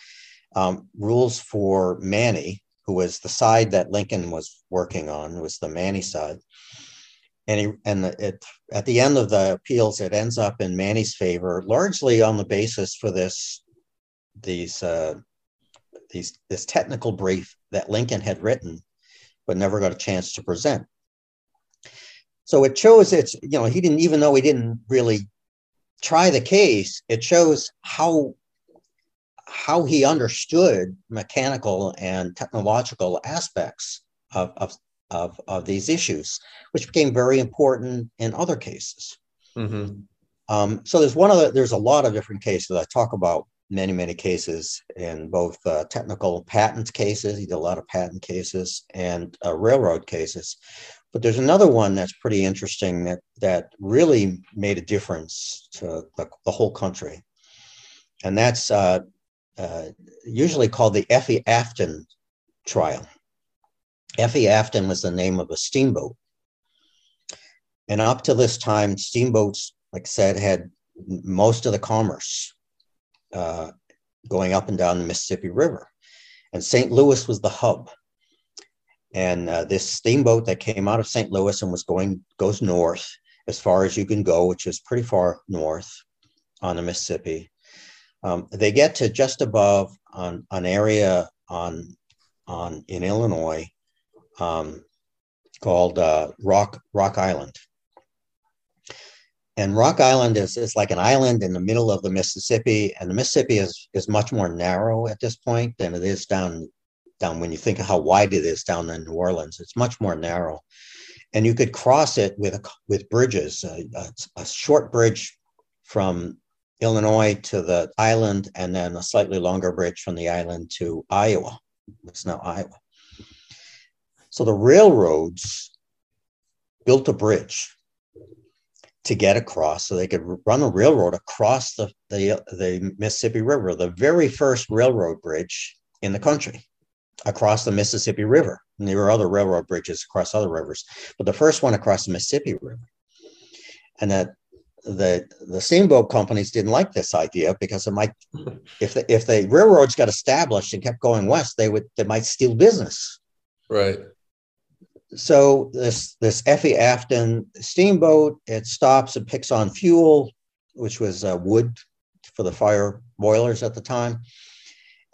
um, rules for Manny, who was the side that Lincoln was working on, was the Manny side and he, and it at the end of the appeals, it ends up in Manny's favor, largely on the basis for this these uh, these this technical brief that Lincoln had written, but never got a chance to present. So it shows it's you know he didn't even though he didn't really try the case, it shows how how he understood mechanical and technological aspects of, of, of, of these issues, which became very important in other cases. Mm-hmm. Um, so there's one of the, there's a lot of different cases. I talk about many, many cases in both uh, technical patent cases. He did a lot of patent cases and uh, railroad cases. But there's another one that's pretty interesting that that really made a difference to the, the whole country, and that's uh, uh usually called the Effie Afton trial. Effie Afton was the name of a steamboat. And up to this time, steamboats, like I said, had most of the commerce uh, going up and down the Mississippi River. And St. Louis was the hub. And uh, this steamboat that came out of St. Louis and was going goes north as far as you can go, which is pretty far north on the Mississippi. Um, they get to just above on an area on on in Illinois um, called uh, Rock Rock Island. And Rock Island is, is like an island in the middle of the Mississippi, and the Mississippi is, is much more narrow at this point than it is down down when you think of how wide it is down in New Orleans. It's much more narrow, and you could cross it with with bridges. A, a, a short bridge from Illinois to the island, and then a slightly longer bridge from the island to Iowa. It's now Iowa. So the railroads built a bridge to get across so they could run a railroad across the, the, the Mississippi River, the very first railroad bridge in the country across the Mississippi River. And there were other railroad bridges across other rivers, but the first one across the Mississippi River. And that the the steamboat companies didn't like this idea because it might if the, if the railroads got established and kept going west they would they might steal business right so this this Effie Afton steamboat it stops and picks on fuel which was uh, wood for the fire boilers at the time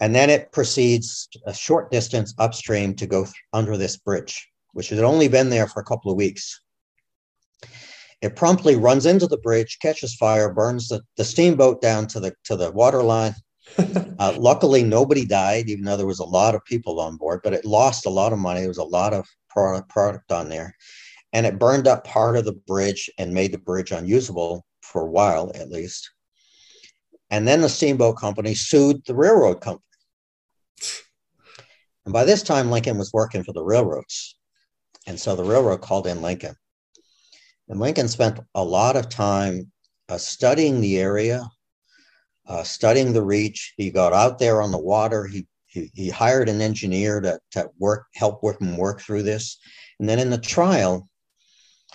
and then it proceeds a short distance upstream to go th- under this bridge which had only been there for a couple of weeks it promptly runs into the bridge, catches fire, burns the, the steamboat down to the to the water line. uh, luckily, nobody died, even though there was a lot of people on board. But it lost a lot of money. There was a lot of product product on there, and it burned up part of the bridge and made the bridge unusable for a while, at least. And then the steamboat company sued the railroad company. And by this time, Lincoln was working for the railroads, and so the railroad called in Lincoln and Lincoln spent a lot of time uh, studying the area, uh, studying the reach. He got out there on the water. He, he, he hired an engineer to, to work, help work and work through this. And then in the trial,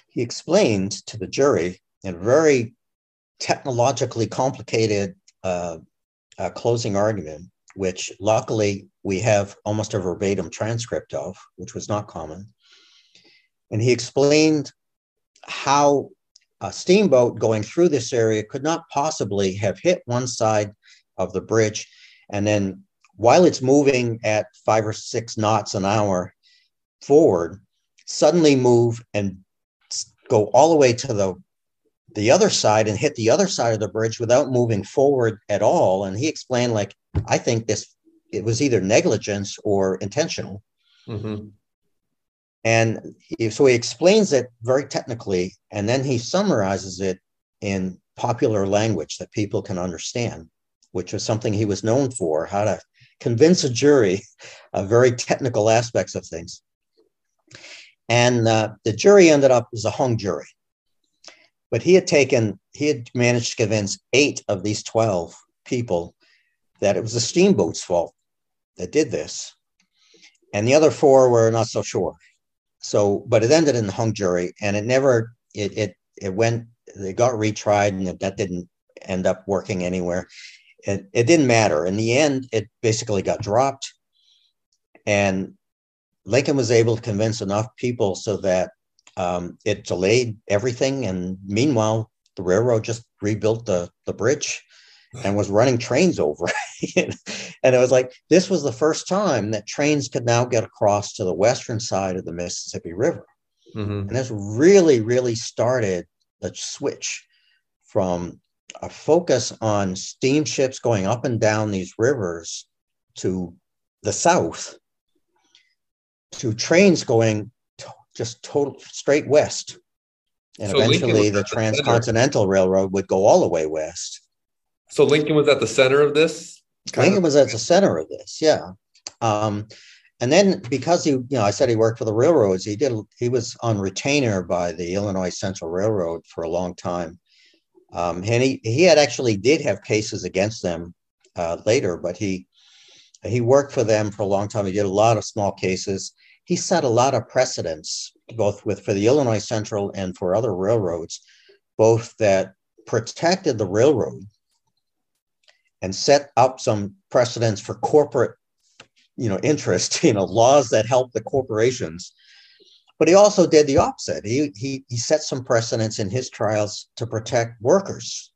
he explained to the jury in a very technologically complicated uh, uh closing argument, which luckily we have almost a verbatim transcript of, which was not common. And he explained how a steamboat going through this area could not possibly have hit one side of the bridge. And then while it's moving at five or six knots an hour forward suddenly move and go all the way to the the other side and hit the other side of the bridge without moving forward at all. And he explained like i think this it was either negligence or intentional. Mm-hmm. And so he explains it very technically, and then he summarizes it in popular language that people can understand, which was something he was known for how to convince a jury of very technical aspects of things. And uh, the jury ended up as a hung jury. But he had taken, he had managed to convince eight of these 12 people that it was the steamboat's fault that did this. And the other four were not so sure. So, but it ended in the hung jury, and it never it it it went. They got retried, and that didn't end up working anywhere. It it didn't matter. In the end, it basically got dropped, and Lincoln was able to convince enough people so that um, it delayed everything. And meanwhile, the railroad just rebuilt the the bridge and was running trains over. and it was like this was the first time that trains could now get across to the western side of the Mississippi River. Mm-hmm. And this really, really started the switch from a focus on steamships going up and down these rivers to the south to trains going to just total straight west. And so eventually the transcontinental railroad would go all the way west. So Lincoln was at the center of this. Lincoln of? was at the center of this, yeah. Um, and then because he, you know, I said he worked for the railroads. He did. He was on retainer by the Illinois Central Railroad for a long time, um, and he he had actually did have cases against them uh, later, but he he worked for them for a long time. He did a lot of small cases. He set a lot of precedents, both with for the Illinois Central and for other railroads, both that protected the railroad and set up some precedents for corporate you know interest you know laws that help the corporations. But he also did the opposite. He he, he set some precedents in his trials to protect workers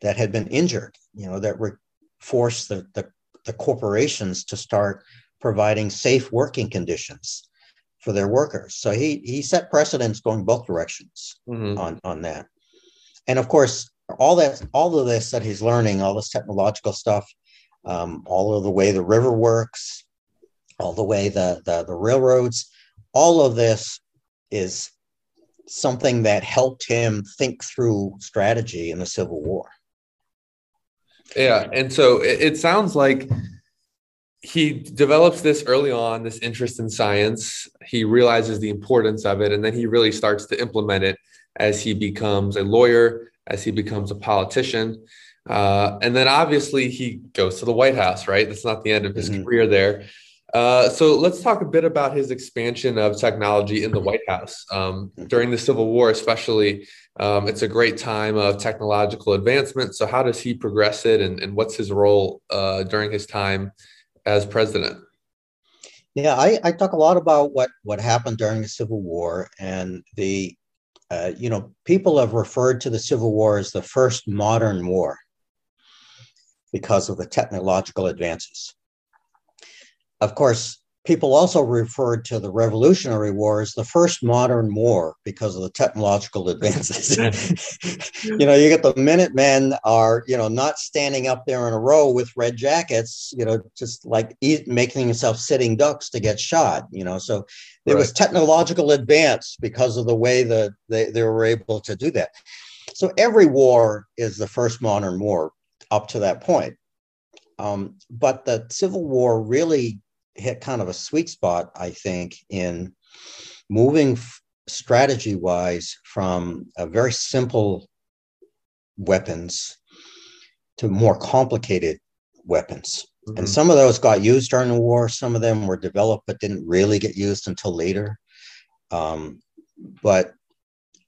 that had been injured you know that were forced the, the, the corporations to start providing safe working conditions for their workers. So he he set precedents going both directions mm-hmm. on on that. And of course all that all of this that he's learning all this technological stuff um, all of the way the river works all the way the, the the railroads all of this is something that helped him think through strategy in the civil war Yeah, and so it, it sounds like he develops this early on, this interest in science. He realizes the importance of it, and then he really starts to implement it as he becomes a lawyer, as he becomes a politician. Uh, and then obviously he goes to the White House, right? That's not the end of his mm-hmm. career there. Uh, so let's talk a bit about his expansion of technology in the White House. Um, during the Civil War, especially, um, it's a great time of technological advancement. So, how does he progress it, and, and what's his role uh, during his time as president? Yeah, I, I, talk a lot about what what happened during the Civil War, and the uh, you know people have referred to the Civil War as the first modern war because of the technological advances. Of course, people also referred to the Revolutionary War as the first modern war because of the technological advances. you know, you get the Minutemen are, you know, not standing up there in a row with red jackets, you know, just like eat, making themselves sitting ducks to get shot, you know. So there right. was technological advance because of the way that they, they were able to do that. So every war is the first modern war up to that point. Um, but the Civil War really hit kind of a sweet spot, I think, in moving strategy wise from a very simple weapons to more complicated weapons. Mm-hmm. And some of those got used during the war. Some of them were developed but didn't really get used until later. Um, but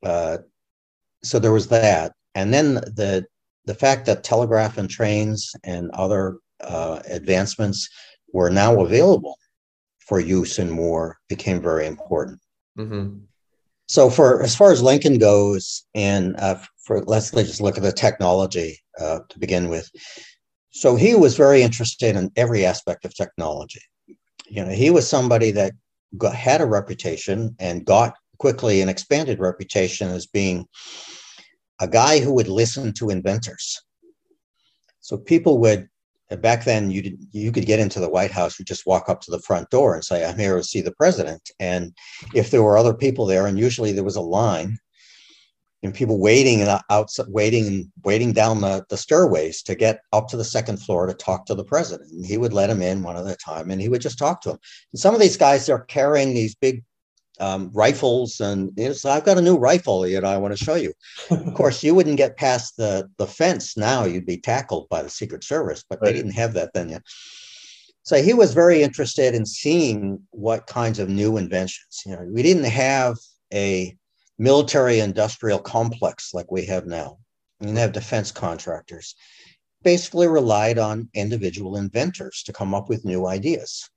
uh, so there was that. And then the the fact that telegraph and trains and other uh, advancements were now available for use in war became very important. Mm-hmm. So, for as far as Lincoln goes, and uh, for let's, let's just look at the technology uh, to begin with. So he was very interested in every aspect of technology. You know, he was somebody that got, had a reputation and got quickly an expanded reputation as being a guy who would listen to inventors. So people would back then you did, you could get into the White House. You just walk up to the front door and say, "I'm here to see the president." And if there were other people there, and usually there was a line, and people waiting and outside, waiting and waiting down the, the stairways to get up to the second floor to talk to the president. And he would let them in one at a time, and he would just talk to them. And some of these guys, they're carrying these big um, rifles and you know, so I've got a new rifle, you know, I want to show you. of course, you wouldn't get past the, the fence now, you'd be tackled by the Secret Service, but right. they didn't have that then yet. So he was very interested in seeing what kinds of new inventions. You know, we didn't have a military industrial complex like we have now. We didn't have defense contractors. Basically relied on individual inventors to come up with new ideas.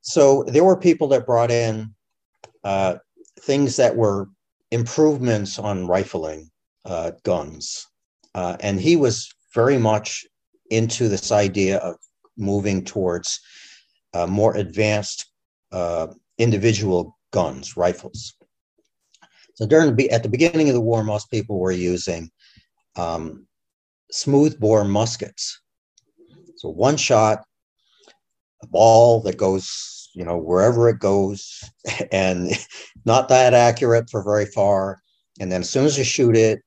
So there were people that brought in uh, things that were improvements on rifling uh, guns. Uh, and he was very much into this idea of moving towards uh, more advanced uh, individual guns, rifles. So during the, at the beginning of the war, most people were using um, smooth bore muskets. So one shot, a ball that goes you know, wherever it goes and not that accurate for very far. And then as soon as you shoot it,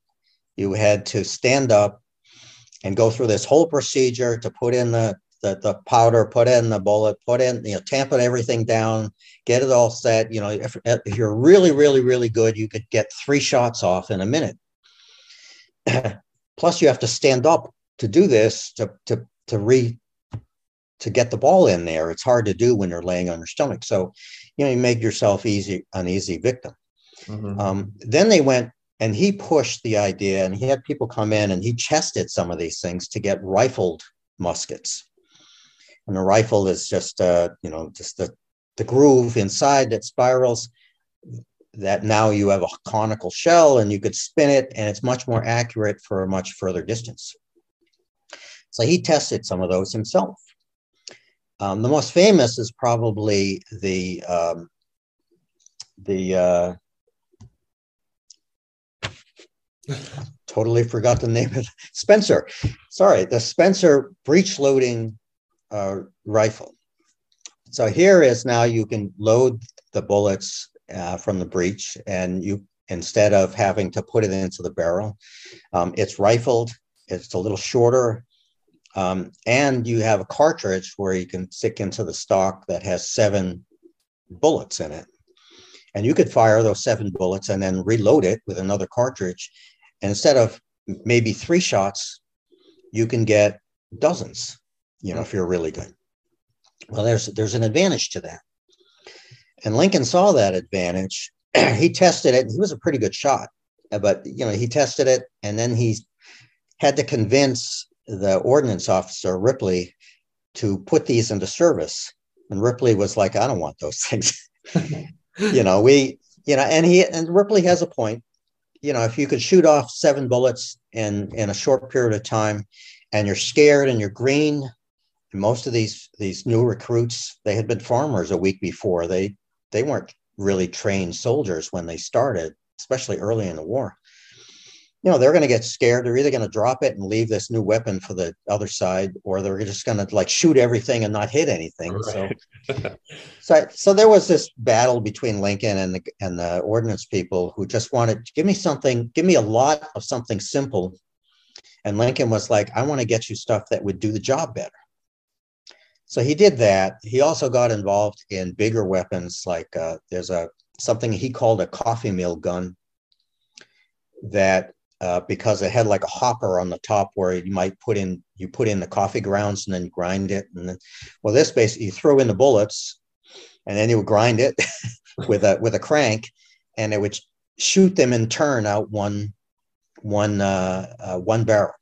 you had to stand up and go through this whole procedure to put in the, the, the powder, put in the bullet, put in, you know, tamping everything down, get it all set. You know, if, if you're really, really, really good, you could get three shots off in a minute. Plus, you have to stand up to do this to, to, to re to get the ball in there. It's hard to do when you're laying on your stomach. So, you know, you make yourself easy, an easy victim. Mm-hmm. Um, then they went and he pushed the idea and he had people come in and he tested some of these things to get rifled muskets. And a rifle is just, uh, you know, just the, the groove inside that spirals that now you have a conical shell and you could spin it and it's much more accurate for a much further distance. So he tested some of those himself. Um, the most famous is probably the um, the uh, totally forgot the name of. Spencer. Sorry, the Spencer breech loading uh, rifle. So here is now you can load the bullets uh, from the breech, and you instead of having to put it into the barrel, um, it's rifled. It's a little shorter Um, and you have a cartridge where you can stick into the stock that has seven bullets in it. And you could fire those seven bullets and then reload it with another cartridge. And instead of maybe three shots, you can get dozens, you know, if you're really good. Well, there's there's an advantage to that. And Lincoln saw that advantage. he tested it. He was a pretty good shot, but you know, he tested it and then he had to convince the ordnance officer Ripley to put these into service. And Ripley was like, I don't want those things. you know, we, you know, and he and Ripley has a point. You know, if you could shoot off seven bullets in in a short period of time, and you're scared and you're green, and most of these these new recruits, they had been farmers a week before. They they weren't really trained soldiers when they started, especially early in the war you know they're going to get scared. They're either going to drop it and leave this new weapon for the other side or they're just going to like shoot everything and not hit anything right. so so so there was this battle between lincoln and the and the ordnance people who just wanted give me something give me a lot of something simple. And lincoln was like i want to get you stuff that would do the job better. So he did that. He also got involved in bigger weapons like uh, there's a something he called a coffee mill gun that uh, because it had like a hopper on the top where you might put in you put in the coffee grounds and then grind it. And then well this basically you throw in the bullets and then you would grind it with a with a crank and it would shoot them in turn out one one uh, uh, one barrel.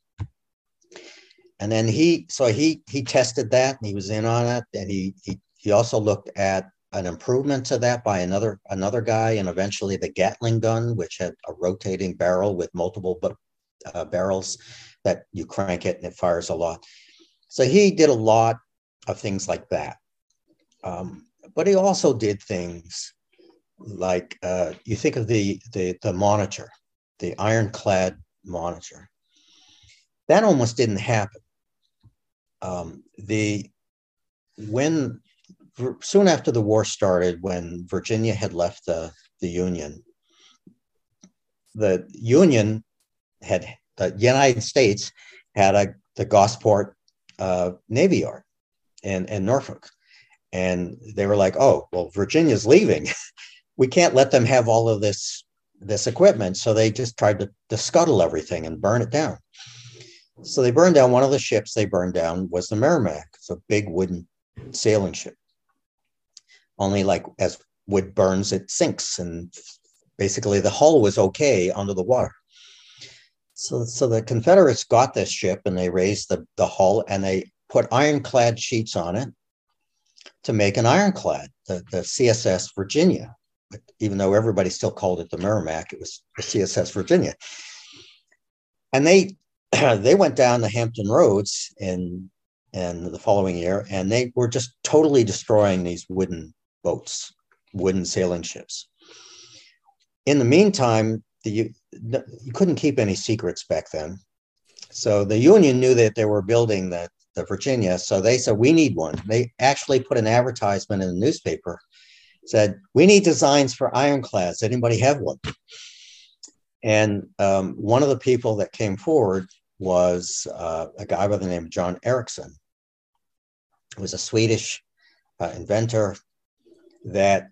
And then he so he he tested that and he was in on it. And he he, he also looked at an improvement to that by another another guy, and eventually the Gatling gun, which had a rotating barrel with multiple uh, barrels that you crank it and it fires a lot. So he did a lot of things like that. Um, but he also did things like uh, you think of the, the the monitor, the ironclad monitor. That almost didn't happen. Um, the when soon after the war started, when Virginia had left the, the Union, the Union had, the United States had a, the Gosport uh, Navy Yard in, in Norfolk. And they were like, oh, well, Virginia's leaving. we can't let them have all of this, this equipment. So they just tried to, to scuttle everything and burn it down. So they burned down one of the ships they burned down was the Merrimack. It's a big wooden sailing ship only like as wood burns, it sinks, and basically the hull was okay under the water. So, so the Confederates got this ship and they raised the, the hull and they put ironclad sheets on it to make an ironclad, the, the CSS Virginia. But even though everybody still called it the Merrimack, it was the CSS Virginia. And they they went down the Hampton Roads in in the following year, and they were just totally destroying these wooden boats, wooden sailing ships. In the meantime, the, you couldn't keep any secrets back then. So the Union knew that they were building the, the Virginia. So they said, we need one. They actually put an advertisement in the newspaper, said, we need designs for ironclads. Anybody have one? And um, one of the people that came forward was uh, a guy by the name of John Ericsson. He was a Swedish uh, inventor, that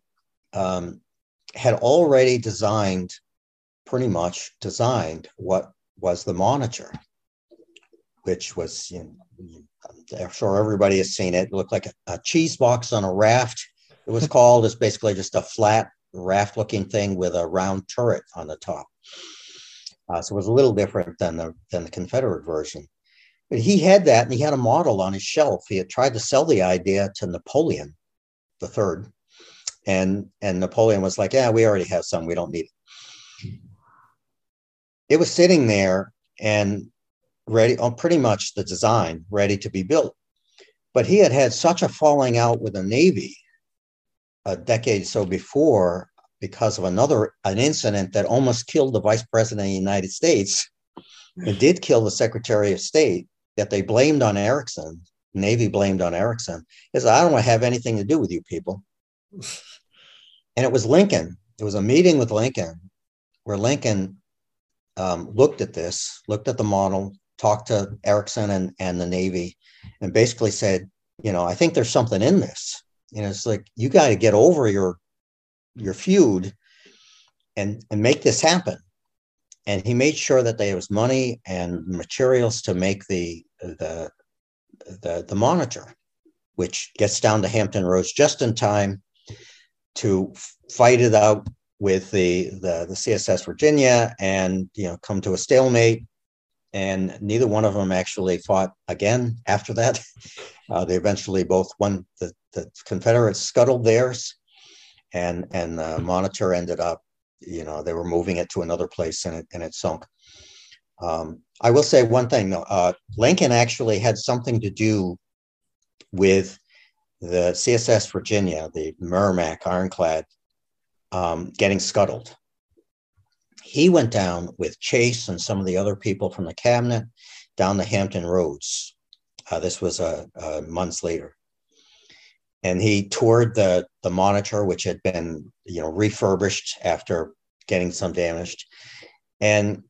um, had already designed, pretty much designed what was the monitor, which was, you know, I'm sure everybody has seen it. It looked like a, a cheese box on a raft. It was called. It's basically just a flat raft looking thing with a round turret on the top. Uh, so it was a little different than the than the Confederate version. But he had that, and he had a model on his shelf. He had tried to sell the idea to Napoleon the Third, and and Napoleon was like, "Yeah, we already have some. We don't need it." It was sitting there and ready on pretty much the design ready to be built. But he had had such a falling out with the Navy a decade so before because of another an incident that almost killed the vice president of the United States. It did kill the Secretary of State that they blamed on Ericsson. Navy blamed on Ericsson. Is I don't want to have anything to do with you people. And it was Lincoln. It was a meeting with Lincoln where Lincoln um, looked at this, looked at the model, talked to Ericsson and, and the Navy and basically said, you know, I think there's something in this. You know, it's like you got to get over your your feud and and make this happen. And he made sure that there was money and materials to make the the the, the monitor, which gets down to Hampton Roads just in time to fight it out with the, the the CSS Virginia and you know come to a stalemate and neither one of them actually fought again after that. Uh, they eventually both won. The, the Confederates scuttled theirs, and and the Monitor ended up, you know, they were moving it to another place, and it and it sunk. Um, I will say one thing though. Uh, Lincoln actually had something to do with the CSS Virginia, the Merrimack ironclad, um, getting scuttled. He went down with Chase and some of the other people from the cabinet down the Hampton Roads. Uh, this was uh, uh, months later, and he toured the the monitor, which had been you know refurbished after getting some damaged, and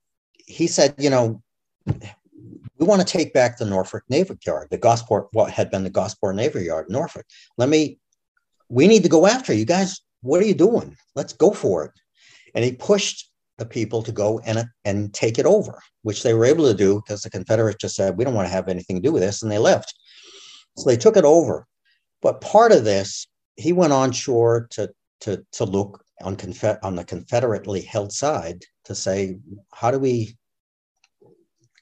he said, you know, we want to take back the Norfolk Naval Yard, the Gosport, what had been the Gosport Naval Yard, Norfolk. Let me, we need to go after you guys. What are you doing? Let's go for it. And he pushed the people to go and, and take it over, which they were able to do because the Confederates just said, we don't want to have anything to do with this. And they left. So they took it over. But part of this, he went on shore to, to, to look on, Confe- on the Confederately held side to say, how do we,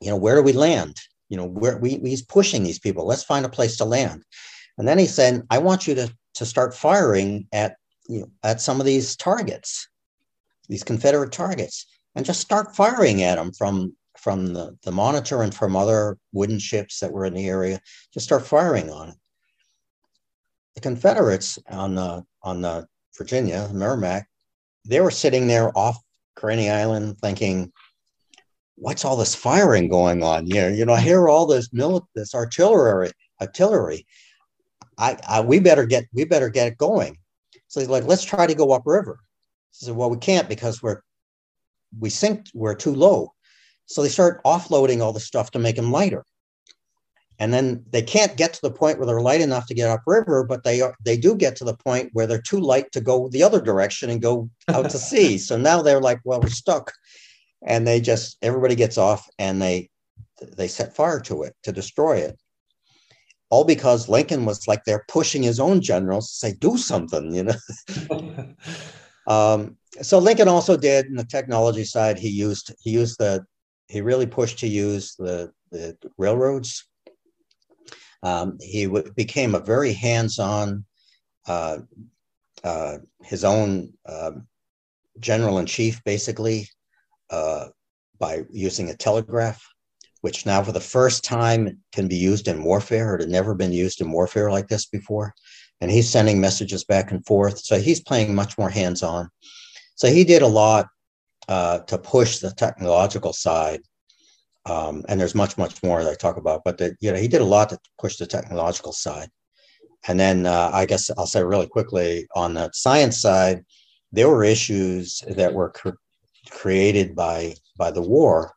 you know, where do we land? You know, where we, he's pushing these people. Let's find a place to land. And then he said, I want you to, to start firing at, you know, at some of these targets these Confederate targets, and just start firing at them from from the, the monitor and from other wooden ships that were in the area. Just start firing on it. The Confederates on the on the Virginia, Merrimack, they were sitting there off Craney Island thinking, what's all this firing going on here? You know, I hear all this mil- this artillery, artillery. I, I we better get we better get it going. So he's like, let's try to go upriver. He said, well, we can't because we're we sink, we're too low. So they start offloading all the stuff to make them lighter. And then they can't get to the point where they're light enough to get upriver, but they are they do get to the point where they're too light to go the other direction and go out to sea. So now they're like, well, we're stuck. And they just everybody gets off and they they set fire to it to destroy it. All because Lincoln was like they're pushing his own generals to say, do something, you know. Um, so Lincoln also did in the technology side. He used he used the he really pushed to use the the railroads. Um, he w- became a very hands-on, uh, uh, his own um, general in chief, basically, uh, by using a telegraph, which now for the first time can be used in warfare. It had never been used in warfare like this before and he's sending messages back and forth. So he's playing much more hands on. So he did a lot uh, to push the technological side. Um, and there's much, much more that I talk about, but the, you know, he did a lot to push the technological side. And then uh, I guess I'll say really quickly on the science side, there were issues that were created by by the war,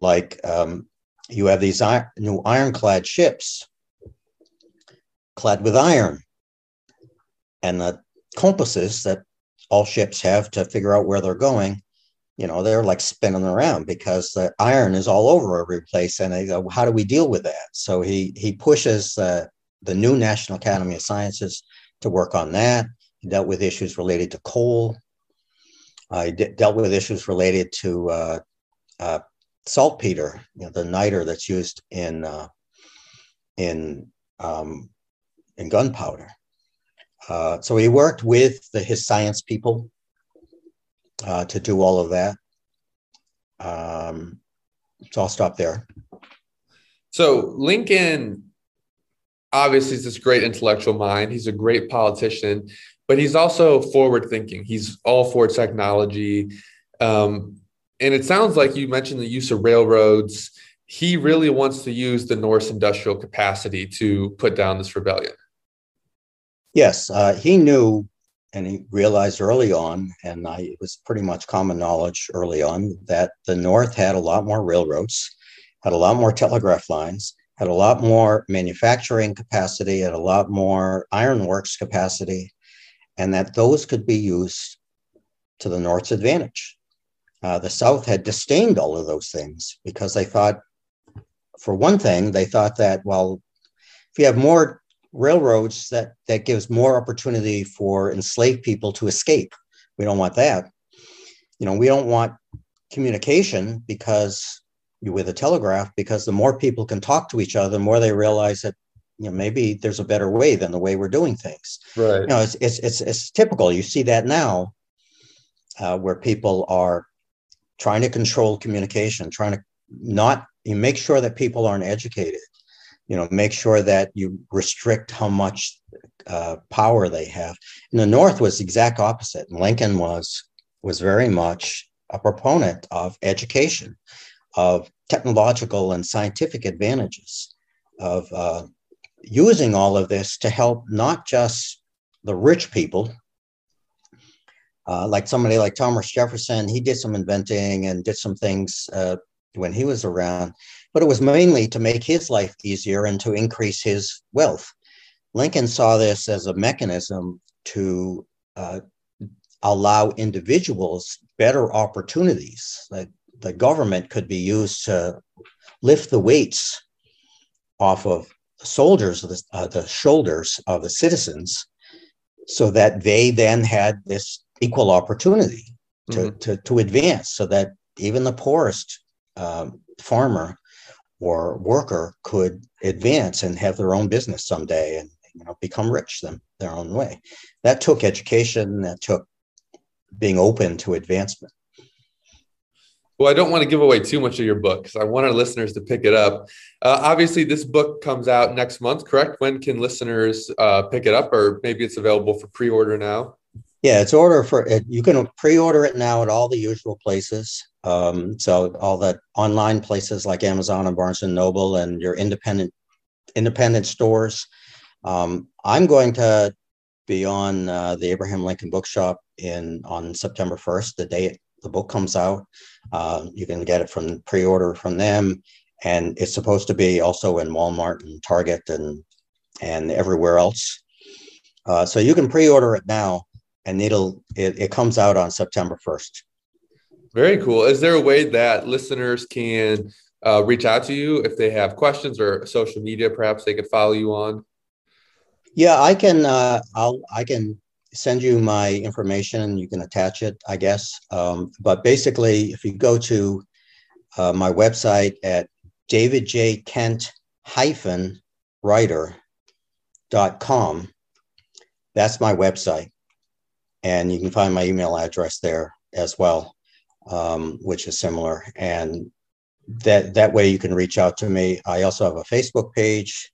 like um, you have these new ironclad ships clad with iron, and the compasses that all ships have to figure out where they're going. You know they're like spinning around because the iron is all over every place and they go how do we deal with that? So he he pushes the the new national academy of sciences to work on that. He dealt with issues related to coal he dealt with issues related to uh, uh, saltpeter you know, the niter that's used in uh, in um, in gunpowder uh, so he worked with the, his science people uh, to do all of that. Um, so I'll stop there. So Lincoln obviously is this great intellectual mind. He's a great politician, but he's also forward thinking. He's all for technology. Um, and it sounds like you mentioned the use of railroads. He really wants to use the North's industrial capacity to put down this rebellion. Yes, uh, he knew and he realized early on, and I, it was pretty much common knowledge early on, that the North had a lot more railroads had a lot more telegraph lines, had a lot more manufacturing capacity, had a lot more ironworks capacity, and that those could be used to the North's advantage. Uh, the South had disdained all of those things because they thought, for one thing, they thought that, well, if you have more railroads, that, that gives more opportunity for enslaved people to escape. We don't want that. You know, we don't want communication because with a telegraph, because the more people can talk to each other, the more they realize that you know maybe there's a better way than the way we're doing things. Right. You know, it's it's it's, it's typical. You see that now, uh, where people are trying to control communication, trying to not you make sure that people aren't educated. You know, make sure that you restrict how much uh, power they have. In the North was the exact opposite. Lincoln was was very much a proponent of education, of technological and scientific advantages, of uh, using all of this to help not just the rich people, uh, like somebody like Thomas Jefferson, he did some inventing and did some things uh, when he was around, but it was mainly to make his life easier and to increase his wealth. Lincoln saw this as a mechanism to uh, allow individuals better opportunities. Like the government could be used to lift the weights off of soldiers, the, uh, the shoulders of the citizens, so that they then had this equal opportunity to, mm-hmm. to, to advance, so that even the poorest um, farmer or worker could advance and have their own business someday and you know become rich them their own way. That took education. That took being open to advancement. Well, I don't want to give away too much of your book because I want our listeners to pick it up. Uh, obviously, this book comes out next month, correct? When can listeners uh, pick it up, or maybe it's available for pre-order now? Yeah, it's order for it. You can pre-order it now at all the usual places. Um, so all the online places like Amazon and Barnes and Noble, and your independent independent stores. Um, I'm going to be on uh, the Abraham Lincoln Bookshop in on September 1st, the day the book comes out. Uh, you can get it from pre-order from them, and it's supposed to be also in Walmart and Target and and everywhere else. Uh, so you can pre-order it now, and it'll it, it comes out on September 1st. Very cool. Is there a way that listeners can uh, reach out to you if they have questions or social media? Perhaps they could follow you on. Yeah, I can. Uh, I'll. I can send you my information you can attach it, I guess. Um, but basically, if you go to uh, my website at davidjkent writer.com, that's my website. And you can find my email address there as well, um, which is similar. And that, that way you can reach out to me. I also have a Facebook page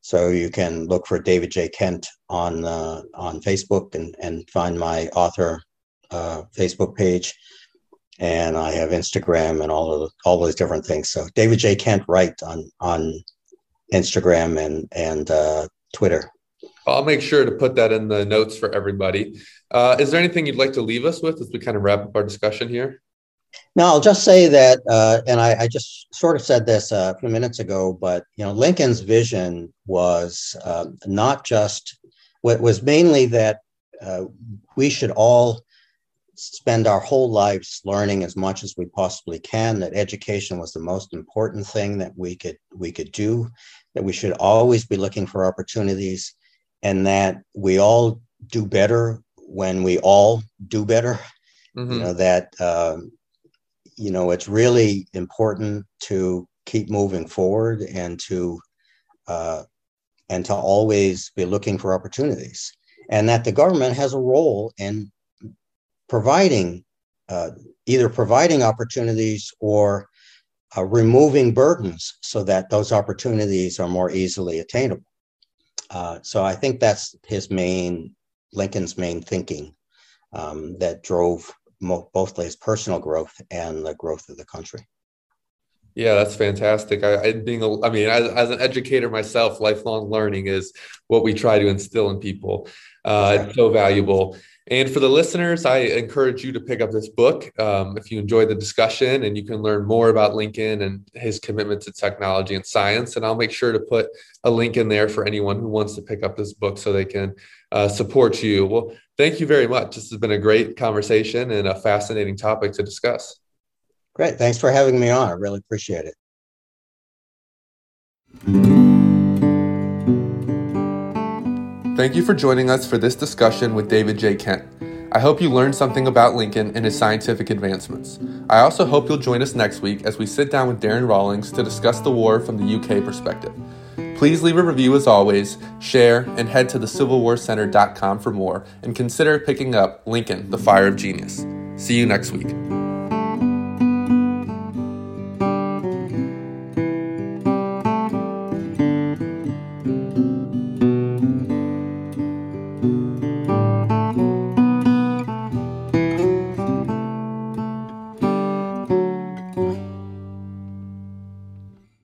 so you can look for David J. Kent on uh, on Facebook and, and find my author uh, Facebook page. And I have Instagram and all of all those different things. So David J. Kent Wright on on Instagram and and uh, Twitter. I'll make sure to put that in the notes for everybody. Uh, is there anything you'd like to leave us with as we kind of wrap up our discussion here? No, I'll just say that, uh, and I, I, just sort of said this uh, a few minutes ago, but you know, Lincoln's vision was uh, not just what was mainly that uh, we should all spend our whole lives learning as much as we possibly can. That education was the most important thing that we could we could do. That we should always be looking for opportunities, and that we all do better when we all do better. Mm-hmm. You know that. Um, you know, it's really important to keep moving forward and to uh, and to always be looking for opportunities, and that the government has a role in providing uh, either providing opportunities or uh, removing burdens so that those opportunities are more easily attainable. Uh, so I think that's his main Lincoln's main thinking um, that drove both his personal growth and the growth of the country. Yeah, that's fantastic. I, I being, a, I mean, as, as, an educator myself, lifelong learning is what we try to instill in people. Uh, It's so valuable. And for the listeners, I encourage you to pick up this book um, if you enjoy the discussion and you can learn more about Lincoln and his commitment to technology and science. And I'll make sure to put a link in there for anyone who wants to pick up this book so they can uh, support you. Well, thank you very much. This has been a great conversation and a fascinating topic to discuss. Great. Thanks for having me on. I really appreciate it. Thank you for joining us for this discussion with David J. Kent. I hope you learned something about Lincoln and his scientific advancements. I also hope you'll join us next week as we sit down with Darren Rawlings to discuss the war from the UK perspective. Please leave a review as always, share, and head to thecivilwarcenter.com for more, and consider picking up Lincoln, the Fire of Genius. See you next week.